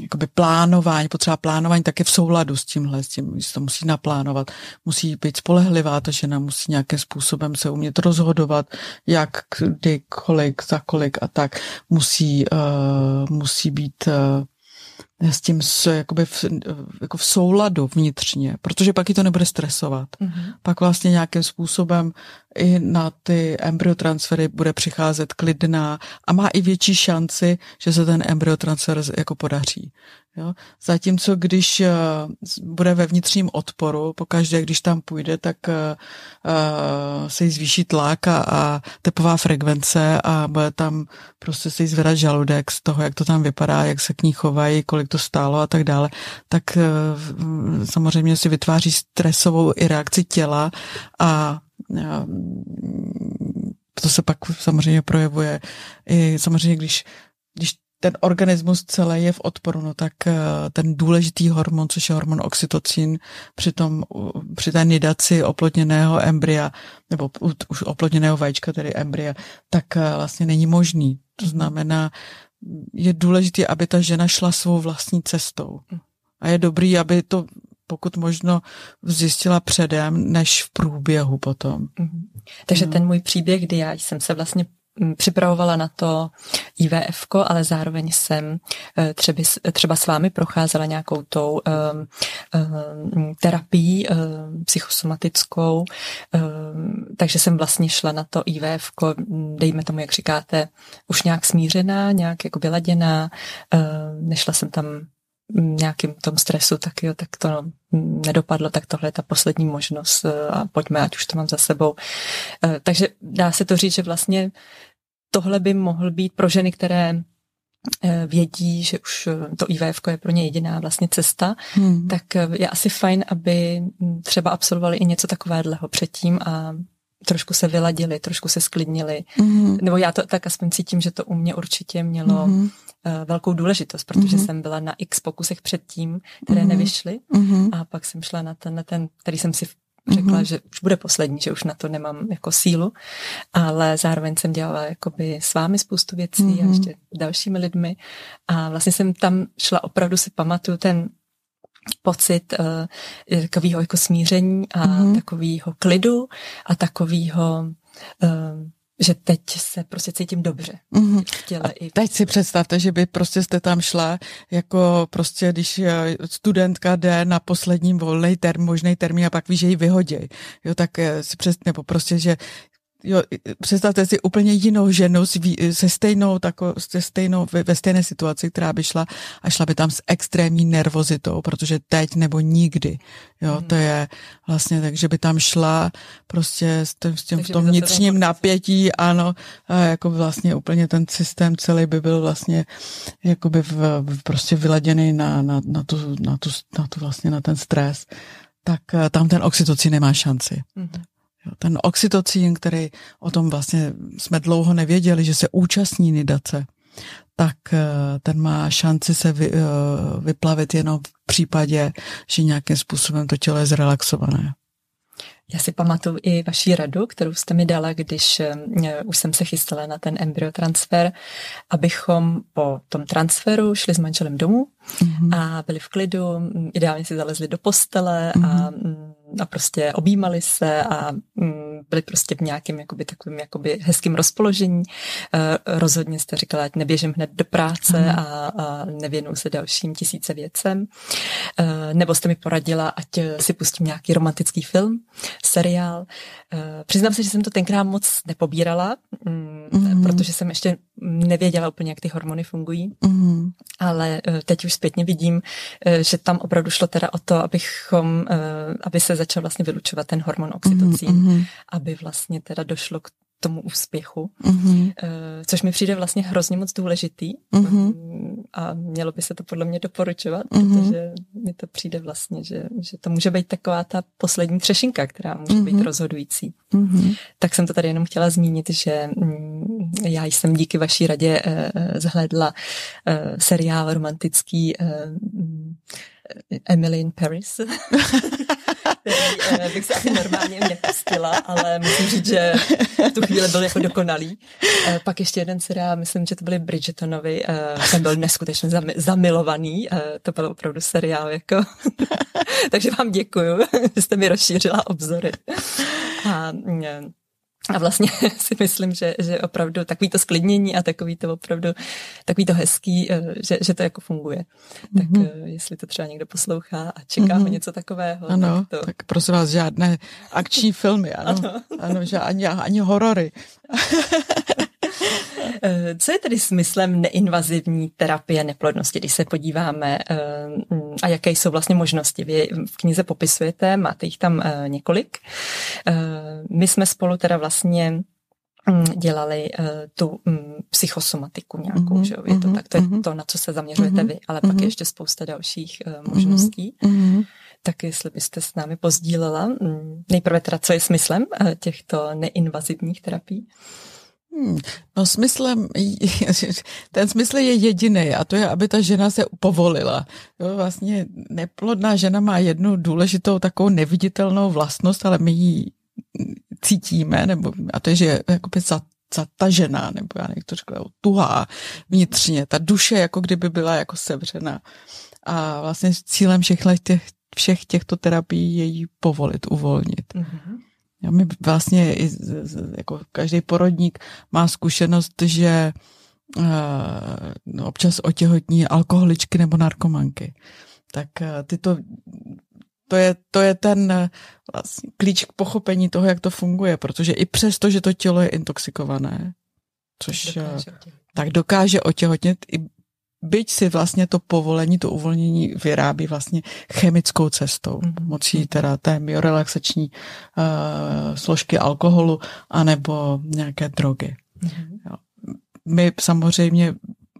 jakoby plánování, potřeba plánování také v souladu s tímhle, s tím, že to musí naplánovat, musí být spolehlivá, ta žena musí nějakým způsobem se umět rozhodovat, jak, kdy, kolik, za kolik a tak. Musí, uh, musí být uh, s tím s, jakoby v, jako v souladu vnitřně, protože pak ji to nebude stresovat. Mm-hmm. Pak vlastně nějakým způsobem i na ty embryotransfery bude přicházet klidná a má i větší šanci, že se ten embryotransfer jako podaří. Jo? Zatímco když uh, bude ve vnitřním odporu, pokaždé, když tam půjde, tak uh, se jí zvýší tlak a, a tepová frekvence a bude tam prostě se jí zvedat žaludek z toho, jak to tam vypadá, jak se k ní chovají, kolik to stálo a tak dále, tak uh, samozřejmě si vytváří stresovou i reakci těla a to se pak samozřejmě projevuje i samozřejmě, když, když ten organismus celý je v odporu, no tak eh, ten důležitý hormon, což je hormon oxytocin, při, tom, při té nidaci oplodněného embrya, nebo už oplodněného vajíčka, tedy embrya, tak eh, vlastně není možný. To znamená, je důležité, aby ta žena šla svou vlastní cestou. A je dobrý, aby to pokud možno zjistila předem, než v průběhu potom. Mm-hmm. Takže no. ten můj příběh, kdy já jsem se vlastně připravovala na to IVF, ale zároveň jsem eh, třeba, třeba s vámi procházela nějakou tou um, um, terapii um, psychosomatickou, um, takže jsem vlastně šla na to IVF, dejme tomu, jak říkáte, už nějak smířená, nějak jako vyladěná, nešla jsem tam nějakým tom stresu, tak jo, tak to no, nedopadlo, tak tohle je ta poslední možnost eh, a pojďme, ať už to mám za sebou. Eh, takže dá se to říct, že vlastně tohle by mohl být pro ženy, které eh, vědí, že už to IVF je pro ně jediná vlastně cesta, hmm. tak je asi fajn, aby třeba absolvovali i něco takového předtím a trošku se vyladili, trošku se sklidnili. Mm-hmm. Nebo já to tak aspoň cítím, že to u mě určitě mělo mm-hmm. velkou důležitost, protože mm-hmm. jsem byla na x pokusech předtím, které mm-hmm. nevyšly mm-hmm. a pak jsem šla na ten, na ten, který jsem si řekla, mm-hmm. že už bude poslední, že už na to nemám jako sílu, ale zároveň jsem dělala jakoby s vámi spoustu věcí mm-hmm. a ještě dalšími lidmi a vlastně jsem tam šla, opravdu si pamatuju ten pocit uh, takového jako smíření a mm-hmm. takového klidu a takového uh, že teď se prostě cítím dobře. Mm-hmm. A teď si představte, že by prostě jste tam šla jako prostě, když eh, studentka jde na posledním volný term, možný termín a pak ví, že ji vyhodí. Jo, tak si přes, nebo prostě, že jo, představte si úplně jinou ženu se stejnou, tako, se stejnou, ve, ve stejné situaci, která by šla a šla by tam s extrémní nervozitou, protože teď nebo nikdy. Jo, mm. to je vlastně tak, že by tam šla prostě s tím, s tím v tom vnitřním napětí, ano, a jako vlastně úplně ten systém celý by byl vlastně jakoby v, v prostě vyladěný na, na, na, tu, na, tu, na tu vlastně na ten stres tak eh, tam ten oxytocin nemá šanci. Mm-hmm. Ten oxytocín, který o tom vlastně jsme dlouho nevěděli, že se účastní nidace, tak eh, ten má šanci se vy, eh, vyplavit jenom v případě, že nějakým způsobem to tělo je zrelaxované. Já si pamatuju i vaši radu, kterou jste mi dala, když eh, už jsem se chystala na ten embryotransfer, abychom po tom transferu šli s manželem domů mm-hmm. a byli v klidu, ideálně si zalezli do postele mm-hmm. a mm, a prostě objímali se a mm, byli prostě v nějakém jakoby, takovým jakoby hezkým rozpoložení. Eh, rozhodně jste říkala, ať neběžím hned do práce a, a nevěnuju se dalším tisíce věcem. Eh, nebo jste mi poradila, ať si pustím nějaký romantický film, seriál. Přiznám se, že jsem to tenkrát moc nepobírala, mm-hmm. protože jsem ještě nevěděla úplně, jak ty hormony fungují, mm-hmm. ale teď už zpětně vidím, že tam opravdu šlo teda o to, abychom, aby se začal vlastně vylučovat ten hormon oxytocín, mm-hmm. aby vlastně teda došlo k tomu úspěchu, mm-hmm. což mi přijde vlastně hrozně moc důležitý mm-hmm. a mělo by se to podle mě doporučovat, mm-hmm. protože mi to přijde vlastně, že, že to může být taková ta poslední třešinka, která může mm-hmm. být rozhodující. Mm-hmm. Tak jsem to tady jenom chtěla zmínit, že mm, já jsem díky vaší radě eh, zhledla eh, seriál romantický Emily in Paris. *laughs* který eh, bych se asi normálně nepustila, ale musím říct, že v tu chvíli byl jako dokonalý. Eh, pak ještě jeden seriál, myslím, že to byly Bridgetonovi, eh, ten byl neskutečně zamilovaný, to byl opravdu seriál jako. *laughs* Takže vám děkuju, že jste mi rozšířila obzory. A a vlastně *laughs* si myslím, že, že opravdu takový to sklidnění a takový to opravdu, takový to hezký, eh, že, že to jako funguje. Tak mm-hmm. jestli to třeba někdo poslouchá a čeká mm-hmm. něco takového. Ano, tak, to... tak prosím vás, žádné akční filmy, ano. ano. ano že ani, ani horory. *laughs* *laughs* Eh, co je tedy smyslem neinvazivní terapie neplodnosti, když se podíváme a jaké jsou vlastně možnosti? Vy v knize popisujete, máte jich tam několik. My jsme spolu teda vlastně mm, dělali uh, tu um, psychosomatiku nějakou, mm-hmm, že jo? Je to mm-hmm, tak, to je mm-hmm. to, na co se zaměřujete mm-hmm, vy, ale mm-hmm. pak je ještě spousta dalších uh, možností. Mm-hmm. Tak jestli byste s námi pozdílela, um, nejprve teda, co je smyslem uh, těchto neinvazivních terapií? Hmm, no smyslem, *laughs* ten smysl je jediný a to je, aby ta žena se povolila. Jo, vlastně neplodná žena má jednu důležitou takovou neviditelnou vlastnost, ale my ji cítíme, nebo, a to je, že jakoby za, zatažená, nebo já nevím, to řekla, tuhá vnitřně. Ta duše jako kdyby byla jako sevřená. A vlastně cílem všech těch, všech těchto terapií je jí povolit, uvolnit. Mm-hmm. Já mi vlastně jako každý porodník má zkušenost, že uh, občas otěhotní alkoholičky nebo narkomanky. Tak uh, tyto to je, to je ten vlastně klíč k pochopení toho, jak to funguje, protože i přesto, že to tělo je intoxikované, což tak dokáže, tak dokáže otěhotnět i byť si vlastně to povolení, to uvolnění vyrábí vlastně chemickou cestou, mm-hmm. mocí teda té biorelaxační uh, složky alkoholu anebo nějaké drogy. Mm-hmm. Jo. My samozřejmě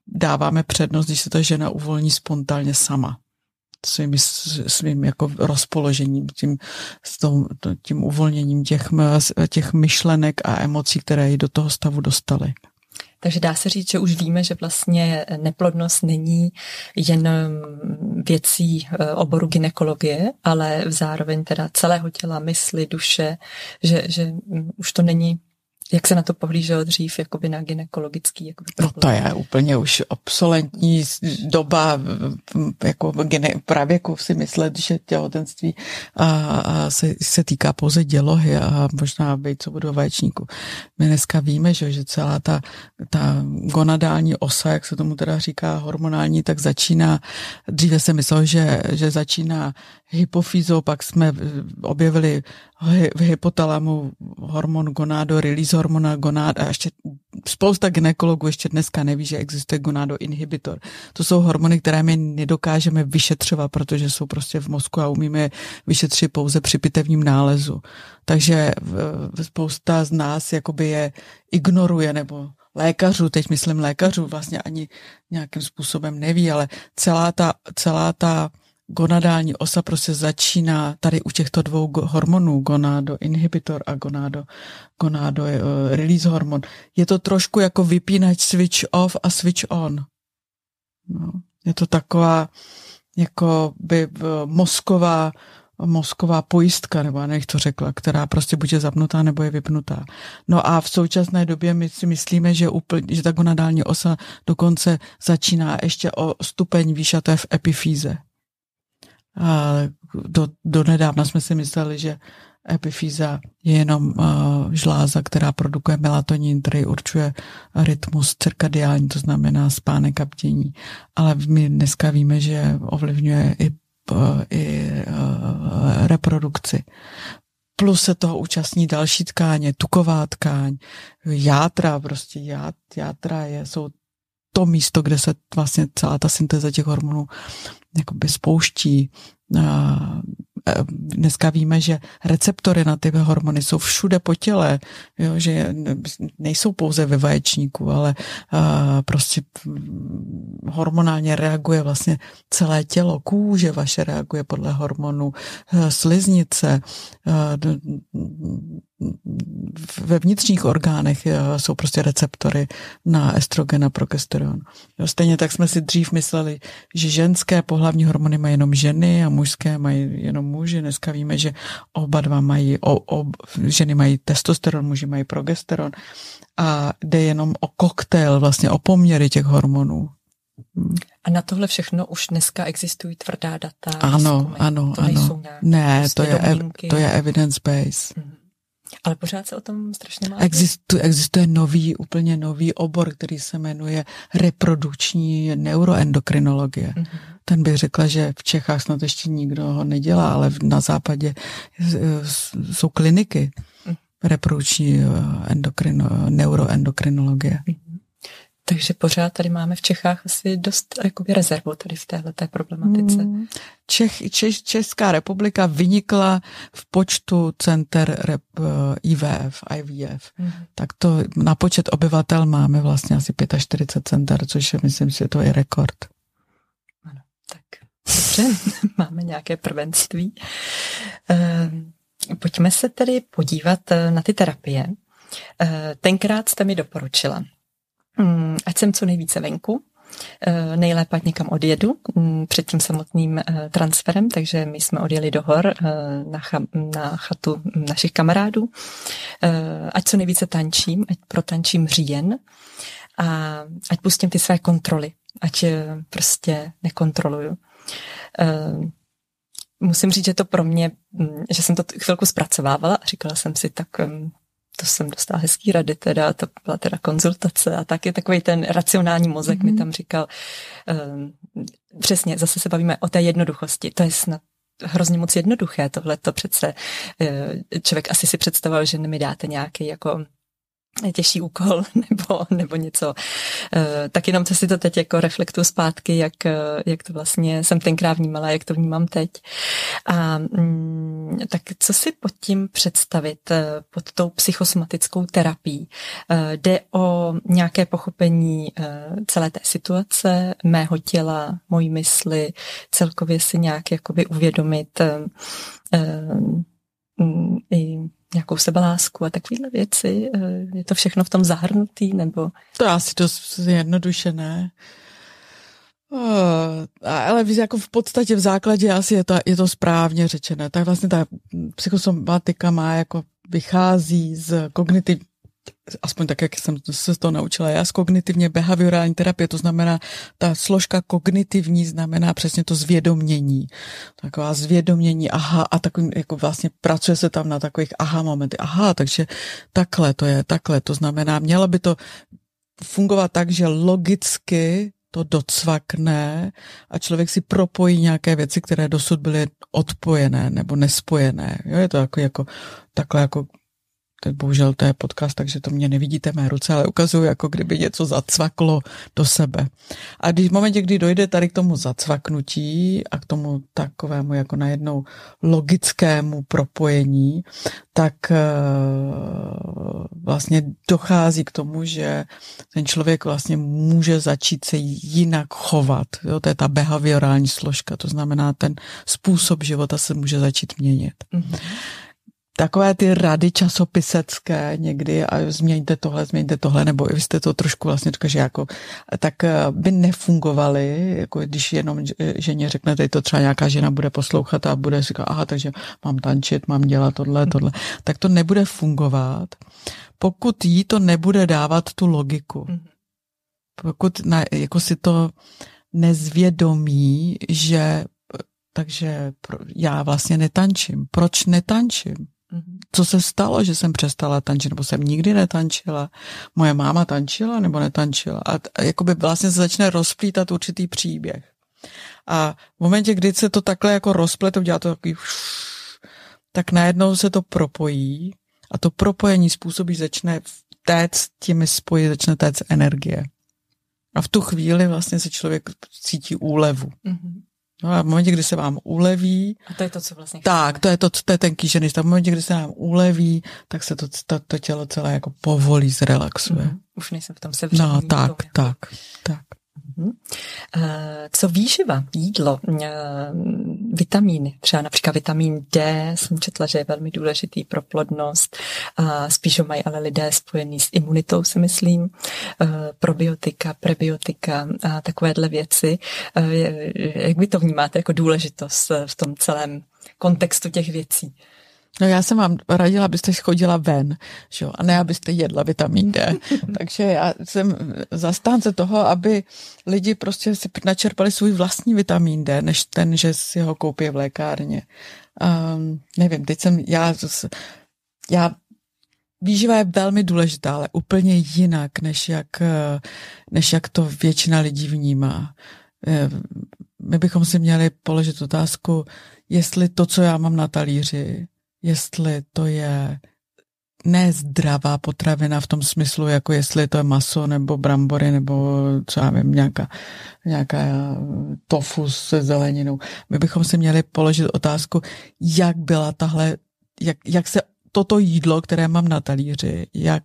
dáváme přednost, když se ta žena uvolní spontánně sama svým, svým jako rozpoložením, tím, s tom, tím uvolněním těch, těch myšlenek a emocí, které ji do toho stavu dostaly. Takže dá se říct, že už víme, že vlastně neplodnost není jen věcí eh, oboru ginekologie, ale zároveň teda celého těla, mysli, duše, že, že už to není jak se na to pohlíželo dřív, jakoby na ginekologický jakoby No to je úplně už obsolentní doba, jako gine, pravěku si myslet, že těhotenství a, a se, se týká pouze dělohy a možná být co budou vaječníku. My dneska víme, že, že celá ta, ta gonadální osa, jak se tomu teda říká hormonální, tak začíná, dříve se myslel, že, že začíná hypofýzou, pak jsme objevili v hypotalamu hormon gonádo, release hormona gonád a ještě spousta ginekologů ještě dneska neví, že existuje gonádo inhibitor. To jsou hormony, které my nedokážeme vyšetřovat, protože jsou prostě v mozku a umíme je vyšetřit pouze při pitevním nálezu. Takže spousta z nás jakoby je ignoruje nebo lékařů, teď myslím lékařů, vlastně ani nějakým způsobem neví, ale celá ta, celá ta gonadální osa prostě začíná tady u těchto dvou hormonů, gonádo inhibitor a gonádo, gonádo uh, release hormon. Je to trošku jako vypínač switch off a switch on. No, je to taková jako by uh, mozková mozková pojistka, nebo nech to řekla, která prostě buď je zapnutá, nebo je vypnutá. No a v současné době my si myslíme, že, úplně, že ta gonadální osa dokonce začíná ještě o stupeň výš a to je v epifíze. A do, do nedávna jsme si mysleli, že epifýza je jenom uh, žláza, která produkuje melatonin, který určuje rytmus cirkadiální, to znamená spánek a bdění. Ale my dneska víme, že ovlivňuje i, uh, i uh, reprodukci. Plus se toho účastní další tkáně, tuková tkáň, játra, prostě ját, játra je, jsou to místo, kde se vlastně celá ta syntéza těch hormonů jakoby spouští. Dneska víme, že receptory na ty hormony jsou všude po těle, jo, že nejsou pouze ve vaječníku, ale prostě hormonálně reaguje vlastně celé tělo, kůže vaše reaguje podle hormonů, sliznice, ve vnitřních orgánech eh, jsou prostě receptory na estrogen a progesteron. Stejně tak jsme si dřív mysleli, že ženské pohlavní hormony mají jenom ženy a mužské mají jenom muži. Dneska víme, že oba dva mají, o, o, ženy mají testosteron, muži mají progesteron a jde jenom o koktejl, vlastně o poměry těch hormonů. A na tohle všechno už dneska existují tvrdá data. Ano, výzkumy. ano, to ano. Ne, to je, to je evidence base. Ale pořád se o tom strašně má. Existuje, existuje nový, úplně nový obor, který se jmenuje reprodukční neuroendokrinologie. Mm-hmm. Ten bych řekla, že v Čechách snad ještě nikdo ho nedělá, ale na západě jsou kliniky mm. reprodukční eh, endokrino, neuroendokrinologie. Mm-hmm. Takže pořád tady máme v Čechách asi dost jakoby rezervu tady v téhle problematice. Hmm. Čech, Češ, Česká republika vynikla v počtu center rep, uh, IVF, IVF. Hmm. Tak to na počet obyvatel máme vlastně asi 45 center, což je, myslím si, to je rekord. Ano, tak dobře, *laughs* máme nějaké prvenství. Uh, pojďme se tedy podívat eh, na ty terapie. Tenkrát jste mi doporučila ať jsem co nejvíce venku, nejlépe někam odjedu mm, před tím samotným transferem, takže my jsme odjeli do hor na, cha, na chatu našich kamarádů. Ať co nejvíce tančím, ať protančím říjen a ať pustím ty své kontroly, ať prostě nekontroluju musím říct, že to pro mě, mm, že jsem to chvilku zpracovávala a říkala jsem si, tak mm, to jsem dostala hezký rady teda, to byla teda konzultace a taky takový ten racionální mozek mm-hmm. mi mhm. tam říkal, um, přesně, zase se bavíme o té jednoduchosti, to je snad hrozně moc jednoduché, tohle to přece uh, člověk asi si představoval, že mi dáte nějaký jako těžší úkol *laughs* nebo, nebo něco. Eh, tak jenom co si to teď jako reflektuju zpátky, jak, eh, jak to vlastně jsem tenkrát vnímala, jak to vnímám teď. A mm, tak co si pod tím představit, eh, pod tou psychosomatickou terapií? Jde o nějaké pochopení celé té situace, mého těla, mojí mysli, celkově si nějak jakoby uvědomit mm, i nějakou sebelásku a takovéhle věci? Eh, je to všechno v tom zahrnutý, nebo? To asi dost zjednodušené. Uh, ale jako v podstatě v základě asi je to, je to správně řečené. Tak vlastně ta psychosomatika má jako vychází z kognitiv, aspoň tak, jak jsem se to naučila já, z kognitivně behaviorální terapie, to znamená, ta složka kognitivní znamená přesně to zvědomění. Taková zvědomění, aha, a takovým, jako vlastně pracuje se tam na takových aha momenty, aha, takže takhle to je, takhle, to znamená, mělo by to fungovat tak, že logicky to docvakne a člověk si propojí nějaké věci, které dosud byly odpojené nebo nespojené. Jo, je to jako, jako takhle jako Teď bohužel to je podcast, takže to mě nevidíte mé ruce, ale ukazuju, jako kdyby něco zacvaklo do sebe. A když v momentě, kdy dojde tady k tomu zacvaknutí a k tomu takovému jako najednou logickému propojení, tak uh, vlastně dochází k tomu, že ten člověk vlastně může začít se jinak chovat. Jo? To je ta behaviorální složka, to znamená, ten způsob života se může začít měnit. Mm-hmm takové ty rady časopisecké někdy a změňte tohle, změňte tohle, nebo vy jste to trošku vlastně říkali, že jako, tak eh, by nefungovaly, jako když jenom ženě řeknete, to třeba nějaká žena bude poslouchat a bude říkat, aha, takže mám tančit, mám dělat tohle, tohle, tak to nebude fungovat, pokud jí to nebude dávat tu logiku. Mhm. Pokud na, jako si to nezvědomí, že takže já vlastně netančím. Proč netančím? Mhm. Co se stalo, že jsem přestala tančit, nebo jsem nikdy netančila? Moje máma tančila nebo netančila? A, a jakoby vlastně se začne rozplítat určitý příběh. A v momentě, kdy se to takhle jako rozplete, udělá to takový *sniffs* tak najednou se to propojí a to propojení způsobí, začne téct těmi spoji, začne téct energie. A v tu chvíli vlastně se člověk cítí úlevu. Mm-hmm. No a v momentě, kdy se vám uleví... A to je to, co vlastně Tak, to je to, to je ten kýžený stav. V momentě, kdy se vám uleví, tak se to, to, to tělo celé jako povolí, zrelaxuje. Mm, už nejsem v tom sevření. No, tak, tak, tak. Uh, co výživa, jídlo, uh, vitamíny, třeba například vitamin D, jsem četla, že je velmi důležitý pro plodnost, spíš ho mají ale lidé spojený s imunitou, si myslím, uh, probiotika, prebiotika a takovéhle věci. Jak vy to vnímáte jako důležitost v tom celém kontextu těch věcí? No já jsem vám radila, abyste chodila ven, že? a ne abyste jedla vitamin D. *laughs* Takže já jsem zastánce toho, aby lidi prostě si načerpali svůj vlastní vitamin D, než ten, že si ho koupí v lékárně. Um, nevím, teď jsem, já, já Výživa je velmi důležitá, ale úplně jinak, než jak, než jak to většina lidí vnímá. My bychom si měli položit otázku, jestli to, co já mám na talíři, jestli to je nezdravá potravina v tom smyslu, jako jestli to je maso nebo brambory nebo co já vím, nějaká, nějaká tofu se zeleninou. My bychom si měli položit otázku, jak byla tahle, jak, jak se toto jídlo, které mám na talíři, jak,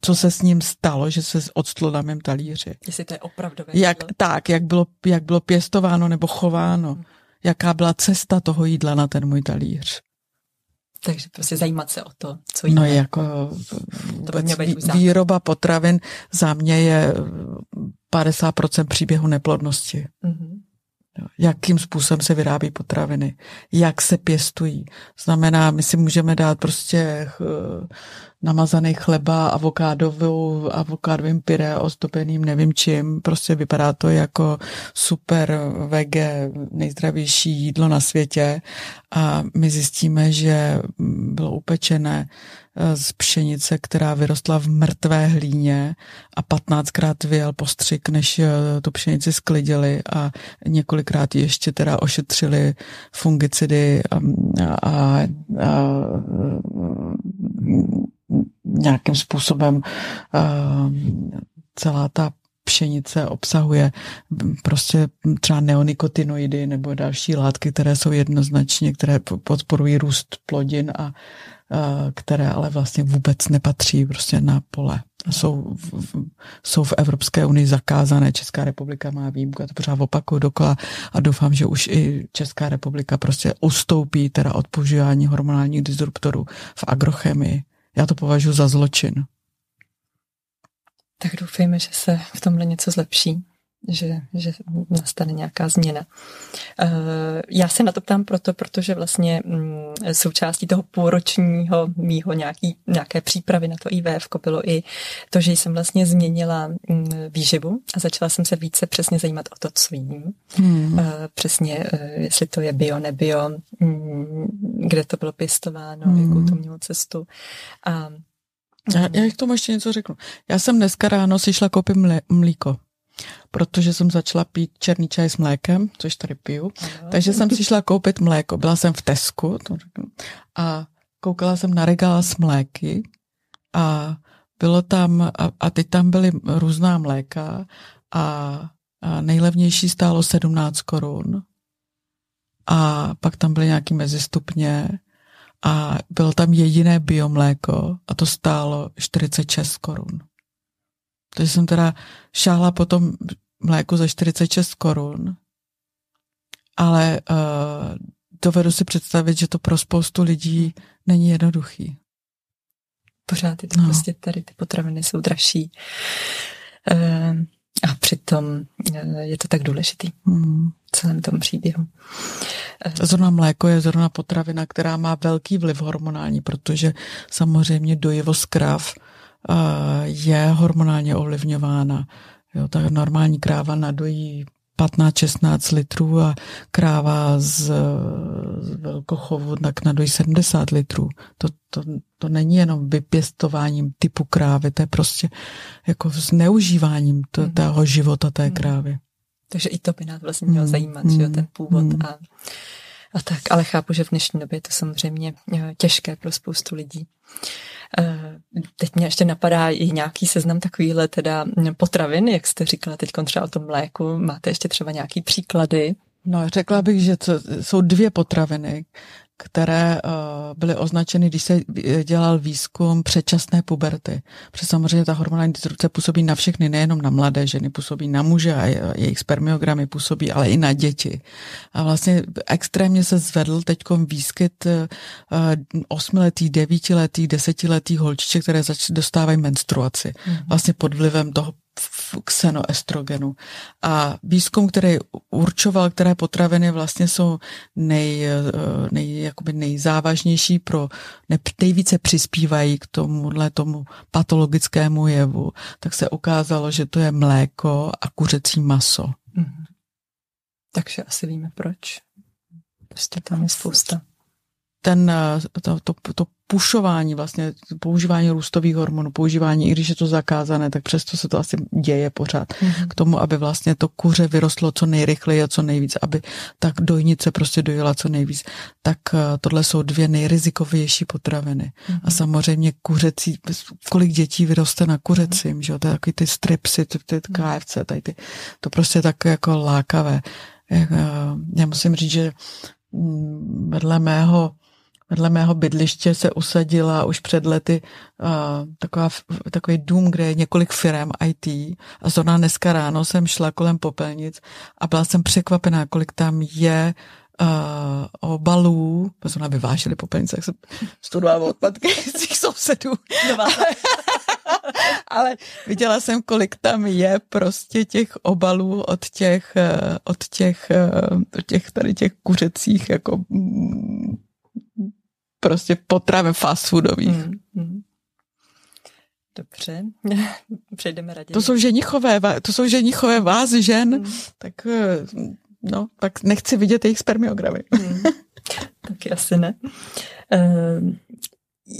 co se s ním stalo, že se odstlo na mém talíři. Jestli to je opravdové jak, Tak, jak bylo, jak bylo pěstováno nebo chováno. Hmm. Jaká byla cesta toho jídla na ten můj talíř. Takže prostě zajímat se o to, co jíme. No jako to by být výroba potravin za mě je 50% příběhu neplodnosti. Mm-hmm. Jakým způsobem se vyrábí potraviny, jak se pěstují. Znamená, my si můžeme dát prostě eh, namazaný chleba, avokádovou, avokádovým pyré ozdobeným nevím čím. Prostě vypadá to jako super vege, nejzdravější jídlo na světě a my zjistíme, že bylo upečené eh, z pšenice, která vyrostla v mrtvé hlíně a 15krát vyjel postřik, než eh, tu pšenici sklidili a několikrát ještě teda ošetřili fungicidy a, a, a nějakým způsobem celá ta pšenice obsahuje prostě třeba neonikotinoidy nebo další látky, které jsou jednoznačně, které podporují růst plodin a které ale vlastně vůbec nepatří prostě na pole. Jsou, jsou v Evropské unii zakázané, Česká republika má výjimku, já to pořád opakuju dokola a doufám, že už i Česká republika prostě ustoupí teda od používání hormonálních disruptorů v agrochemii. Já to považuji za zločin. Tak doufejme, že se v tomhle něco zlepší, že, že nastane nějaká změna. Eh, já se na to ptám proto, protože vlastně mm, součástí toho půlročního mýho nějaký, nějaké přípravy na to IVF bylo i to, že jsem vlastně změnila mm, výživu a začala jsem se více přesně zajímat o to, co jím. Hmm. Eh, přesně, eh, jestli to je bio, nebio, mm, kde to bylo pěstováno, hmm. jakou to mělo cestu. A já, já k tomu ještě něco řeknu. Já jsem dneska ráno si šla koupit mlíko protože jsem začala pít černý čaj s mlékem, což tady piju. Ano. Takže jsem si šla koupit mléko. Byla jsem v Tesku to řeknu, a koukala jsem na regál s mléky a bylo tam, a, a teď tam byly různá mléka a, a nejlevnější stálo 17 korun a pak tam byly nějaký mezistupně a bylo tam jediné biomléko a to stálo 46 korun. Takže jsem teda šáhla po tom mléku za 46 korun, ale uh, dovedu si představit, že to pro spoustu lidí není jednoduchý. Pořád je to no. prostě tady, ty potraviny jsou dražší. Uh, a přitom uh, je to tak důležitý hmm. v celém tom příběhu. Uh, zrovna mléko je zrovna potravina, která má velký vliv hormonální, protože samozřejmě dojivo z krav je hormonálně ovlivňována. Jo, ta normální kráva nadojí 15-16 litrů a kráva z, z velkochovu tak nadojí 70 litrů. To, to, to není jenom vypěstováním typu krávy, to je prostě jako zneužíváním to, mm. toho života té mm. krávy. Takže i to by nás vlastně mělo mm. zajímat, mm. že jo, ten původ mm. a, a tak. Ale chápu, že v dnešní době je to samozřejmě eh, těžké pro spoustu lidí. Eh, teď mě ještě napadá i nějaký seznam takovýhle teda potravin, jak jste říkala teď třeba o tom mléku. Máte ještě třeba nějaký příklady? No, řekla bych, že to jsou dvě potraviny, které uh, byly označeny, když se dělal výzkum předčasné puberty. Protože samozřejmě ta hormonální disrupce působí na všechny, nejenom na mladé ženy, působí na muže a jejich spermiogramy působí, ale i na děti. A vlastně extrémně se zvedl teď výskyt uh, osmiletý, devítiletý, desetiletý holčiček, které zač- dostávají menstruaci. Mm-hmm. Vlastně pod vlivem toho ksenoestrogenu. A výzkum, který určoval, které potraviny vlastně jsou nej, eh, nej, jakoby nejzávažnější pro, ne, nejvíce přispívají k tomuhle tomu patologickému jevu, tak se ukázalo, že to je mléko a kuřecí maso. Mm-hmm. Takže asi víme proč. Prostě tam je spousta ten, eh, to, to, to pušování, vlastně používání růstových hormonů, používání, i když je to zakázané, tak přesto se to asi děje pořád. Mm-hmm. K tomu, aby vlastně to kuře vyrostlo co nejrychleji a co nejvíc, aby tak dojnice prostě dojela co nejvíc. Tak eh, tohle jsou dvě nejrizikovější potraviny. Mm-hmm. A samozřejmě kuřecí, kolik dětí vyroste na kuřecím, mm-hmm. že jo, to je takový ty stripsy, ty, ty KFC, tady ty, to prostě je tak jako lákavé. Eh, já musím říct, že mm, vedle mého vedle mého bydliště se usadila už před lety uh, taková, takový dům, kde je několik firm IT a zrovna dneska ráno jsem šla kolem popelnic a byla jsem překvapená, kolik tam je uh, obalů, protože jsme vyváželi po peníze, jak jsem studovala odpadky *laughs* svých sousedů. *laughs* Ale viděla jsem, kolik tam je prostě těch obalů od těch, uh, od těch, uh, od těch tady těch kuřecích jako mm, prostě potravin fast foodových. Mm, mm. Dobře, *laughs* přejdeme raději. To jsou ženichové, to jsou ženichové vázy žen, mm. tak no, tak nechci vidět jejich spermiogramy. Hmm. *laughs* Taky asi ne. Uh,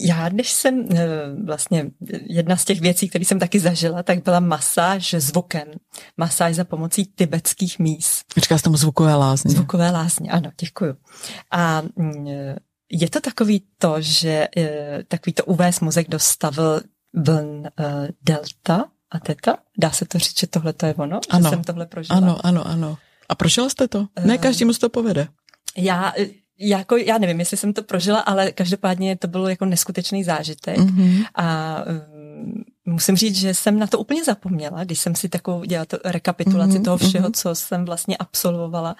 já, když jsem uh, vlastně jedna z těch věcí, které jsem taky zažila, tak byla masáž zvukem. Masáž za pomocí tibetských míst. Říká se tomu zvukové lázně. Zvukové lázně, ano, děkuju. A uh, je to takový to, že uh, takový to uvést mozek do stavu vln uh, delta a teta? Dá se to říct, že tohle to je ono? Ano, že jsem tohle prožila? Ano, ano, ano. A prošla jste to? Ne každý mu to povede. Já, jako, já nevím, jestli jsem to prožila, ale každopádně to bylo jako neskutečný zážitek. Mm-hmm. A um, musím říct, že jsem na to úplně zapomněla, když jsem si takovou dělala to rekapitulaci mm-hmm. toho všeho, mm-hmm. co jsem vlastně absolvovala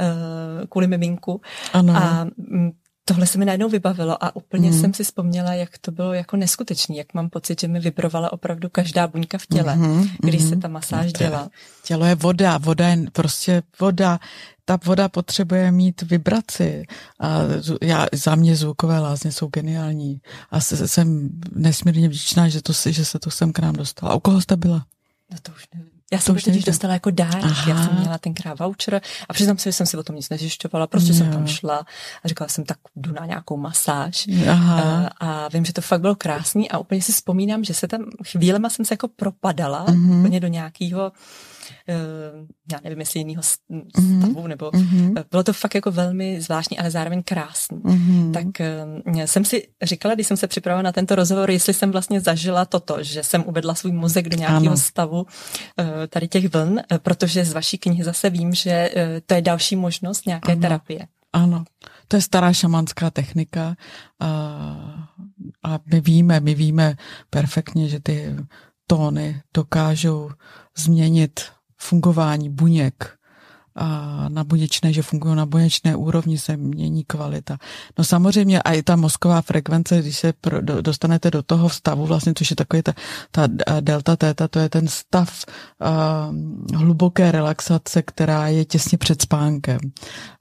uh, kvůli miminku. Ano. A um, tohle se mi najednou vybavilo a úplně mm. jsem si vzpomněla, jak to bylo jako neskutečný, jak mám pocit, že mi vybrovala opravdu každá buňka v těle, mm-hmm, když mm-hmm. se ta masáž dělá. Tělo je voda, voda je prostě voda, ta voda potřebuje mít vibraci a já, za mě zvukové lázně jsou geniální a jsem nesmírně vděčná, že, to, že se to sem k nám dostala. A u koho jste byla? No to už nevím. Já jsem to totiž dostala jako dárek. Já jsem měla tenkrát voucher a přiznám se, že jsem si o tom nic nezjišťovala. Prostě jo. jsem tam šla a říkala jsem, tak jdu na nějakou masáž. Aha. A, a vím, že to fakt bylo krásný a úplně si vzpomínám, že se tam chvílema jsem se jako propadala mm-hmm. úplně do nějakého já nevím, jestli jiného mhm. stavu, nebo mm-hmm. bylo to fakt jako velmi zvláštní, ale zároveň krásný. Mm-hmm. Tak uh, jsem si říkala, když jsem se připravila na tento rozhovor, jestli jsem vlastně zažila toto, že jsem uvedla svůj mozek do nějakého stavu uh, tady těch vln, uh, protože z vaší knihy zase vím, že to je další možnost nějaké ano. terapie. Ano, to je stará šamanská technika a, a my víme, my víme perfektně, že ty tóny dokážou změnit fungování buněk a na buněčné, že fungují na buněčné úrovni, se mění kvalita. No samozřejmě a i ta mozková frekvence, když se pro, do, dostanete do toho stavu, vlastně, což je takový ta, ta delta teta, to je ten stav uh, hluboké relaxace, která je těsně před spánkem.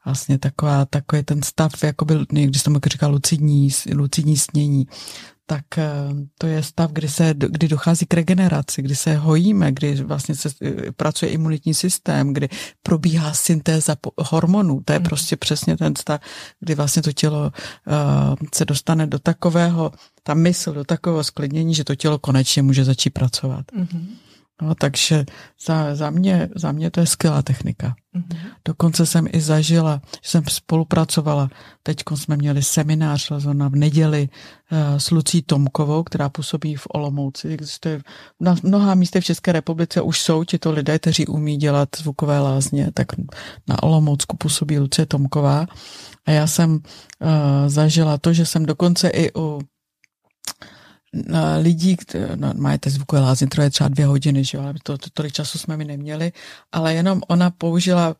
Vlastně taková, takový ten stav, jako byl, někdy jsem říká lucidní, lucidní snění tak eh, to je stav, kdy, se, kdy dochází k regeneraci, kdy se hojíme, kdy vlastně se eh, pracuje imunitní systém, kdy probíhá syntéza hormonů. To je mm. prostě přesně ten stav, kdy vlastně to tělo uh, se dostane do takového, ta mysl do takového sklidnění, že to tělo konečně může začít pracovat. Mm-hmm. No, takže za, za, mě, za mě to je skvělá technika. Mm-hmm. Dokonce jsem i zažila, že jsem spolupracovala, teď jsme měli seminář v neděli uh, s Lucí Tomkovou, která působí v Olomouci. Existuje na mnoha místech v České republice už jsou tito lidé, kteří umí dělat zvukové lázně, tak na Olomoucku působí Lucie Tomková. A já jsem uh, zažila to, že jsem dokonce i u lidí, no, máte zvukové lázně, je třeba dvě hodiny, že jo, ale to, to, tolik času jsme mi neměli, ale jenom ona použila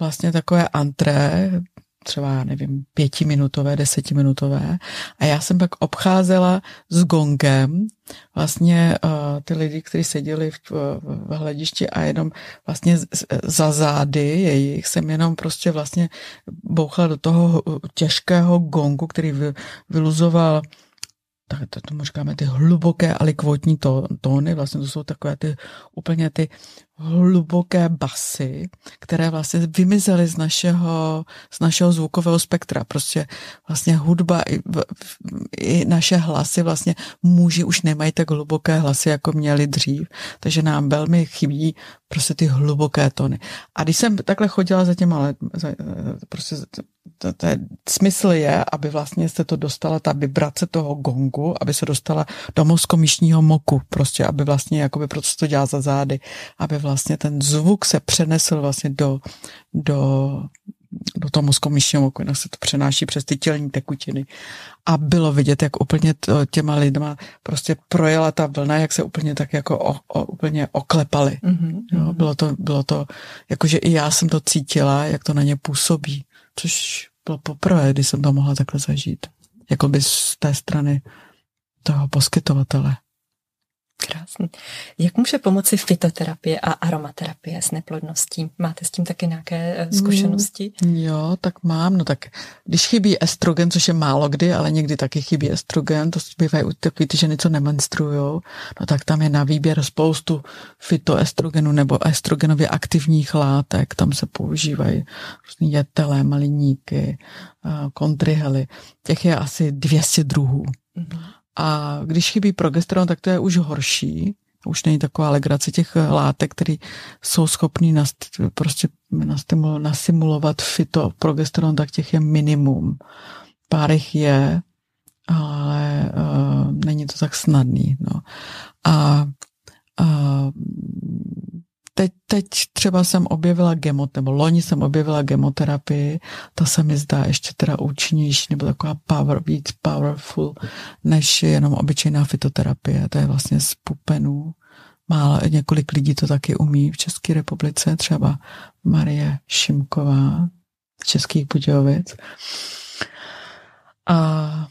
vlastně takové antré, třeba, já nevím, pětiminutové, desetiminutové. A já jsem pak obcházela s gongem vlastně uh, ty lidi, kteří seděli v, v, v hledišti a jenom vlastně za zády jejich jsem jenom prostě vlastně bouchla do toho těžkého gongu, který vy, vyluzoval tak to, tomu říkáme ty hluboké alikvotní tóny, vlastně to jsou takové ty úplně ty hluboké basy, které vlastně vymizely z našeho, z našeho zvukového spektra. Prostě vlastně hudba i, i naše hlasy vlastně muži už nemají tak hluboké hlasy, jako měli dřív, takže nám velmi chybí prostě ty hluboké tóny. A když jsem takhle chodila za těma za, prostě to, to je, smysl je, aby vlastně se to dostala, ta vibrace toho gongu, aby se dostala do mozkomíšního moku, prostě, aby vlastně, jakoby, proto to dělá za zády, aby vlastně ten zvuk se přenesl vlastně do, do, do toho mozkomíšního moku, jinak se to přenáší přes ty tělní tekutiny. A bylo vidět, jak úplně to, těma lidma prostě projela ta vlna, jak se úplně tak jako o, o, úplně oklepali. Mm-hmm. Jo, bylo to, bylo to, jakože i já jsem to cítila, jak to na ně působí. Což bylo poprvé, kdy jsem to mohla takhle zažít. Jakoby z té strany toho poskytovatele. Krásný. Jak může pomoci fitoterapie a aromaterapie s neplodností? Máte s tím taky nějaké eh, zkušenosti? Mm, jo, tak mám. No tak, když chybí estrogen, což je málo kdy, ale někdy taky chybí estrogen, to bývají takový ty ženy, co nemenstruujou, no tak tam je na výběr spoustu fitoestrogenu nebo estrogenově aktivních látek. Tam se používají různé jetelé, maliníky, eh, kontryhely. Těch je asi 200 druhů. Mm-hmm. A když chybí progesteron, tak to je už horší. Už není taková legrace těch látek, které jsou schopný nast, prostě nasimulovat fitoprogesteron, tak těch je minimum. Pár jich je, ale uh, není to tak snadný. No. A uh, teď, teď třeba jsem objevila gemot, nebo loni jsem objevila gemoterapii, ta se mi zdá ještě teda účinnější, nebo taková power, víc powerful, než jenom obyčejná fitoterapie. To je vlastně z pupenů. Málo, několik lidí to taky umí v České republice, třeba Marie Šimková z Českých Budějovic. A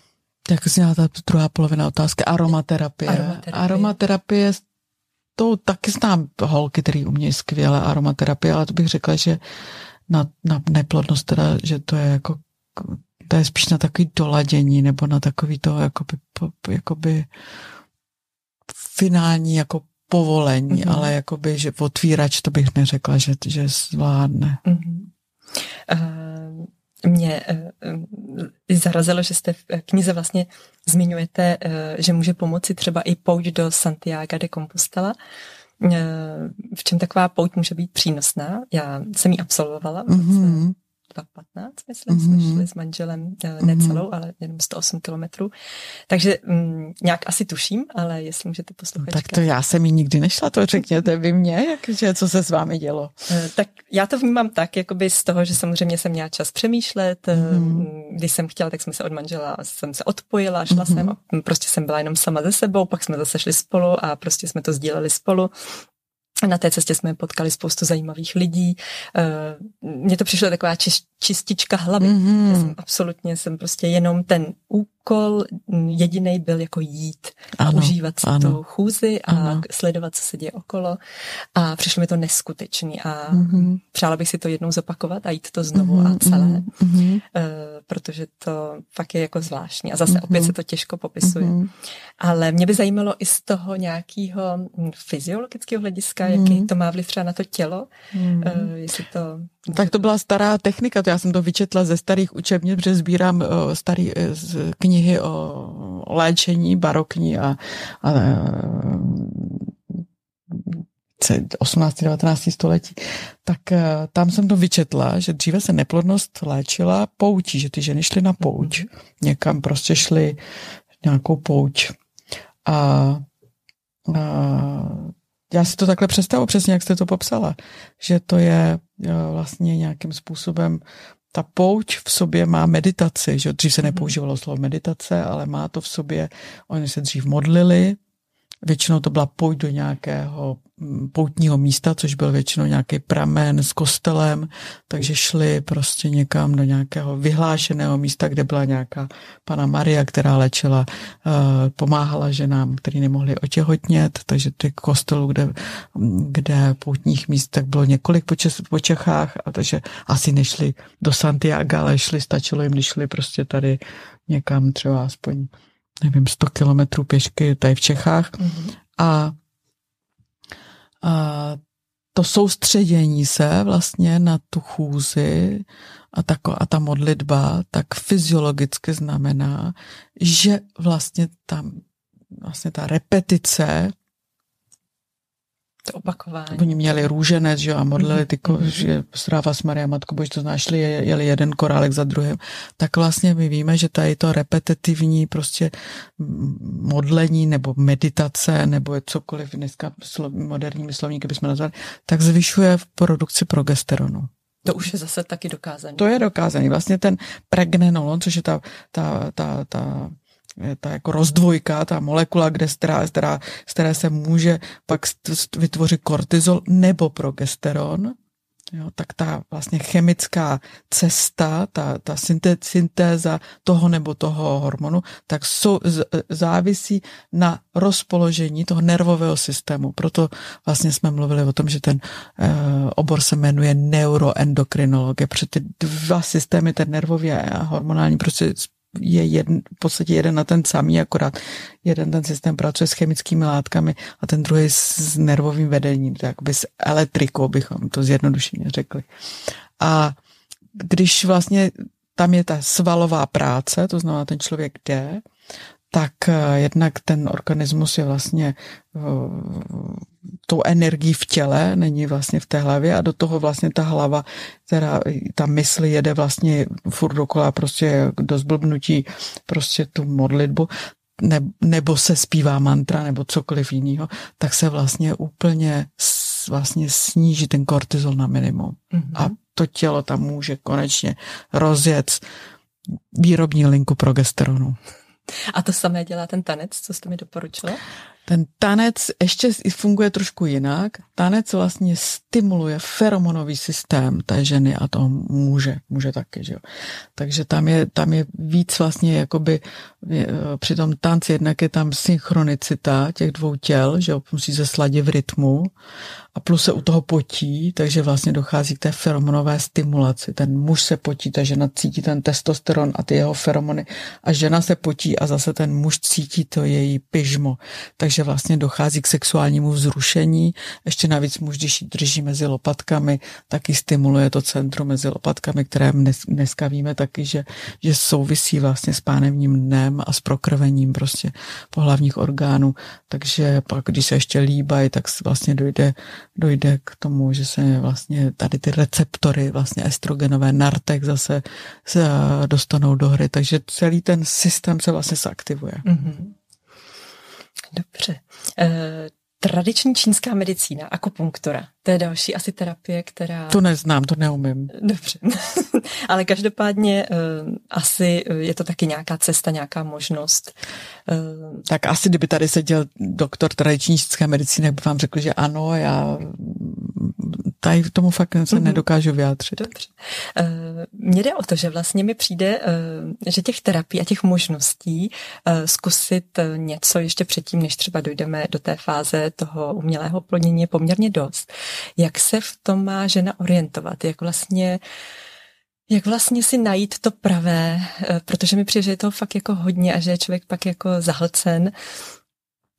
jak zněla ta druhá polovina otázky? Aromaterapie. Aromaterapie, Aromaterapie to taky znám holky, které umějí skvěle aromaterapie, ale to bych řekla, že na, na neplodnost teda, že to je jako to je spíš na takový doladění nebo na takový to jakoby, jakoby finální jako povolení, mm-hmm. ale jakoby, že otvírač to bych neřekla, že, že zvládne. Mm-hmm. Uh, mě uh, zarazilo, že jste v knize vlastně zmiňujete, že může pomoci třeba i pouť do Santiago de Compostela. V čem taková pouť může být přínosná? Já jsem ji absolvovala. Mm-hmm. 2.15, myslím, mm-hmm. jsme mhm. šli s manželem, eh, ne celou, mm-hmm. ale jenom 108 kilometrů. Takže mm, nějak asi tuším, ale jestli můžete poslouchat. Tak to já jsem ji nikdy nešla, to řekněte vy mě, jak, co se s vámi dělo. Eh, tak já to vnímám tak, jakoby z toho, že samozřejmě jsem měla čas přemýšlet, mm-hmm. když jsem chtěla, tak jsme se od manžela, jsem se odpojila, šla mm-hmm. jsem a prostě jsem byla jenom sama ze sebou, pak jsme zase šli spolu a prostě jsme to sdíleli spolu. Na té cestě jsme potkali spoustu zajímavých lidí. Eh, mně to přišlo taková čistička hlavy. Mm-hmm. Já jsem absolutně jsem prostě jenom ten úkol jediný byl jako jít a užívat si ano. tu chůzi a ano. sledovat, co se děje okolo. A přišlo mi to neskutečný a mm-hmm. přála bych si to jednou zopakovat a jít to znovu mm-hmm. a celé, mm-hmm. uh, protože to fakt je jako zvláštní. A zase mm-hmm. opět se to těžko popisuje. Mm-hmm. Ale mě by zajímalo i z toho nějakého hm, fyziologického hlediska, mm-hmm. jaký to má vliv třeba na to tělo, mm-hmm. uh, jestli to tak to byla stará technika, já jsem to vyčetla ze starých učebnic, protože sbírám uh, staré uh, knihy o, léčení barokní a, a uh, 18. 19. století, tak tam jsem to vyčetla, že dříve se neplodnost léčila poučí, že ty ženy šly na pouč, někam prostě šly nějakou pouč. A, a já si to takhle představu přesně, jak jste to popsala, že to je vlastně nějakým způsobem ta pouč v sobě má meditaci, že dřív se mhm. nepoužívalo slovo meditace, ale má to v sobě, oni se dřív modlili, Většinou to byla pouť do nějakého mm, poutního místa, což byl většinou nějaký pramen s kostelem, takže šli prostě někam do nějakého vyhlášeného místa, kde byla nějaká pana Maria, která léčila, eh, pomáhala ženám, který nemohli otěhotnět, takže ty kostelů, kde, kde poutních míst, tak bylo několik po, Čes, po Čechách, a takže asi nešli do Santiago, ale šli, stačilo jim, když šli prostě tady někam třeba aspoň nevím, 100 kilometrů pěšky tady v Čechách. Mm-hmm. A, a to soustředění se vlastně na tu chůzi a, ta, a ta modlitba tak fyziologicky znamená, že vlastně tam vlastně ta repetice to opakování. Oni měli růženec, že a modlili ty, ko, mm-hmm. že Stráva s Maria Matko Bož, to znašli, jeli jeden korálek za druhým. Tak vlastně my víme, že tady to repetitivní prostě modlení nebo meditace nebo cokoliv dneska slov, moderními slovníky bychom nazvali, tak zvyšuje v produkci progesteronu. To už je zase taky dokázané. To je dokázané. Vlastně ten pregnenolon, což je ta, ta, ta, ta ta jako rozdvojka, ta molekula, kde z která, která, z které se může pak vytvořit kortizol nebo progesteron, Jo, tak ta vlastně chemická cesta, ta, ta syntéza toho nebo toho hormonu, tak sou, z, závisí na rozpoložení toho nervového systému. Proto vlastně jsme mluvili o tom, že ten e, obor se jmenuje neuroendokrinologie, protože ty dva systémy, ten nervový a hormonální, prostě je jeden, v podstatě jeden na ten samý, akorát jeden ten systém pracuje s chemickými látkami a ten druhý s nervovým vedením, to jakoby s elektrikou, bychom to zjednodušeně řekli. A když vlastně tam je ta svalová práce, to znamená, ten člověk jde, tak eh, jednak ten organismus je vlastně eh, tou energií v těle, není vlastně v té hlavě a do toho vlastně ta hlava, která ta mysl jede vlastně furt dokola prostě do zblbnutí prostě tu modlitbu, ne, nebo se zpívá mantra nebo cokoliv jiného, tak se vlastně úplně vlastně sníží ten kortizol na minimum. Mm-hmm. A to tělo tam může konečně rozjet výrobní linku progesteronu. A to samé dělá ten tanec, co jste mi doporučila? Ten tanec ještě funguje trošku jinak. Tanec vlastně stimuluje feromonový systém té ženy a toho muže, muže taky, že jo. Takže tam je, tam je víc vlastně jakoby je, při tom tanci jednak je tam synchronicita těch dvou těl, že jo, musí se sladit v rytmu a plus se u toho potí, takže vlastně dochází k té feromonové stimulaci. Ten muž se potí, ta žena cítí ten testosteron a ty jeho feromony a žena se potí a zase ten muž cítí to její pyžmo. Takže vlastně dochází k sexuálnímu vzrušení. Ještě navíc muž, když ji drží mezi lopatkami, taky stimuluje to centrum mezi lopatkami, které dneska víme taky, že, že souvisí vlastně s pánevním dnem a s prokrvením prostě pohlavních orgánů. Takže pak, když se ještě líbají, tak vlastně dojde dojde k tomu, že se vlastně tady ty receptory, vlastně estrogenové nartek zase se dostanou do hry, takže celý ten systém se vlastně zaktivuje. Mm-hmm. Dobře. Tradiční čínská medicína, akupunktura, to je další asi terapie, která... To neznám, to neumím. Dobře. *laughs* Ale každopádně uh, asi je to taky nějaká cesta, nějaká možnost. Uh, tak asi, kdyby tady seděl doktor tradiční čínské medicíny, by vám řekl, že ano, já tady k tomu fakt se mm-hmm. nedokážu vyjádřit. Dobře. Uh, mně jde o to, že vlastně mi přijde, uh, že těch terapií a těch možností uh, zkusit něco ještě předtím, než třeba dojdeme do té fáze toho umělého plodnění je poměrně dost. Jak se v tom má žena orientovat? Jak vlastně jak vlastně si najít to pravé, protože mi přijde, že je to fakt jako hodně a že je člověk pak jako zahlcen,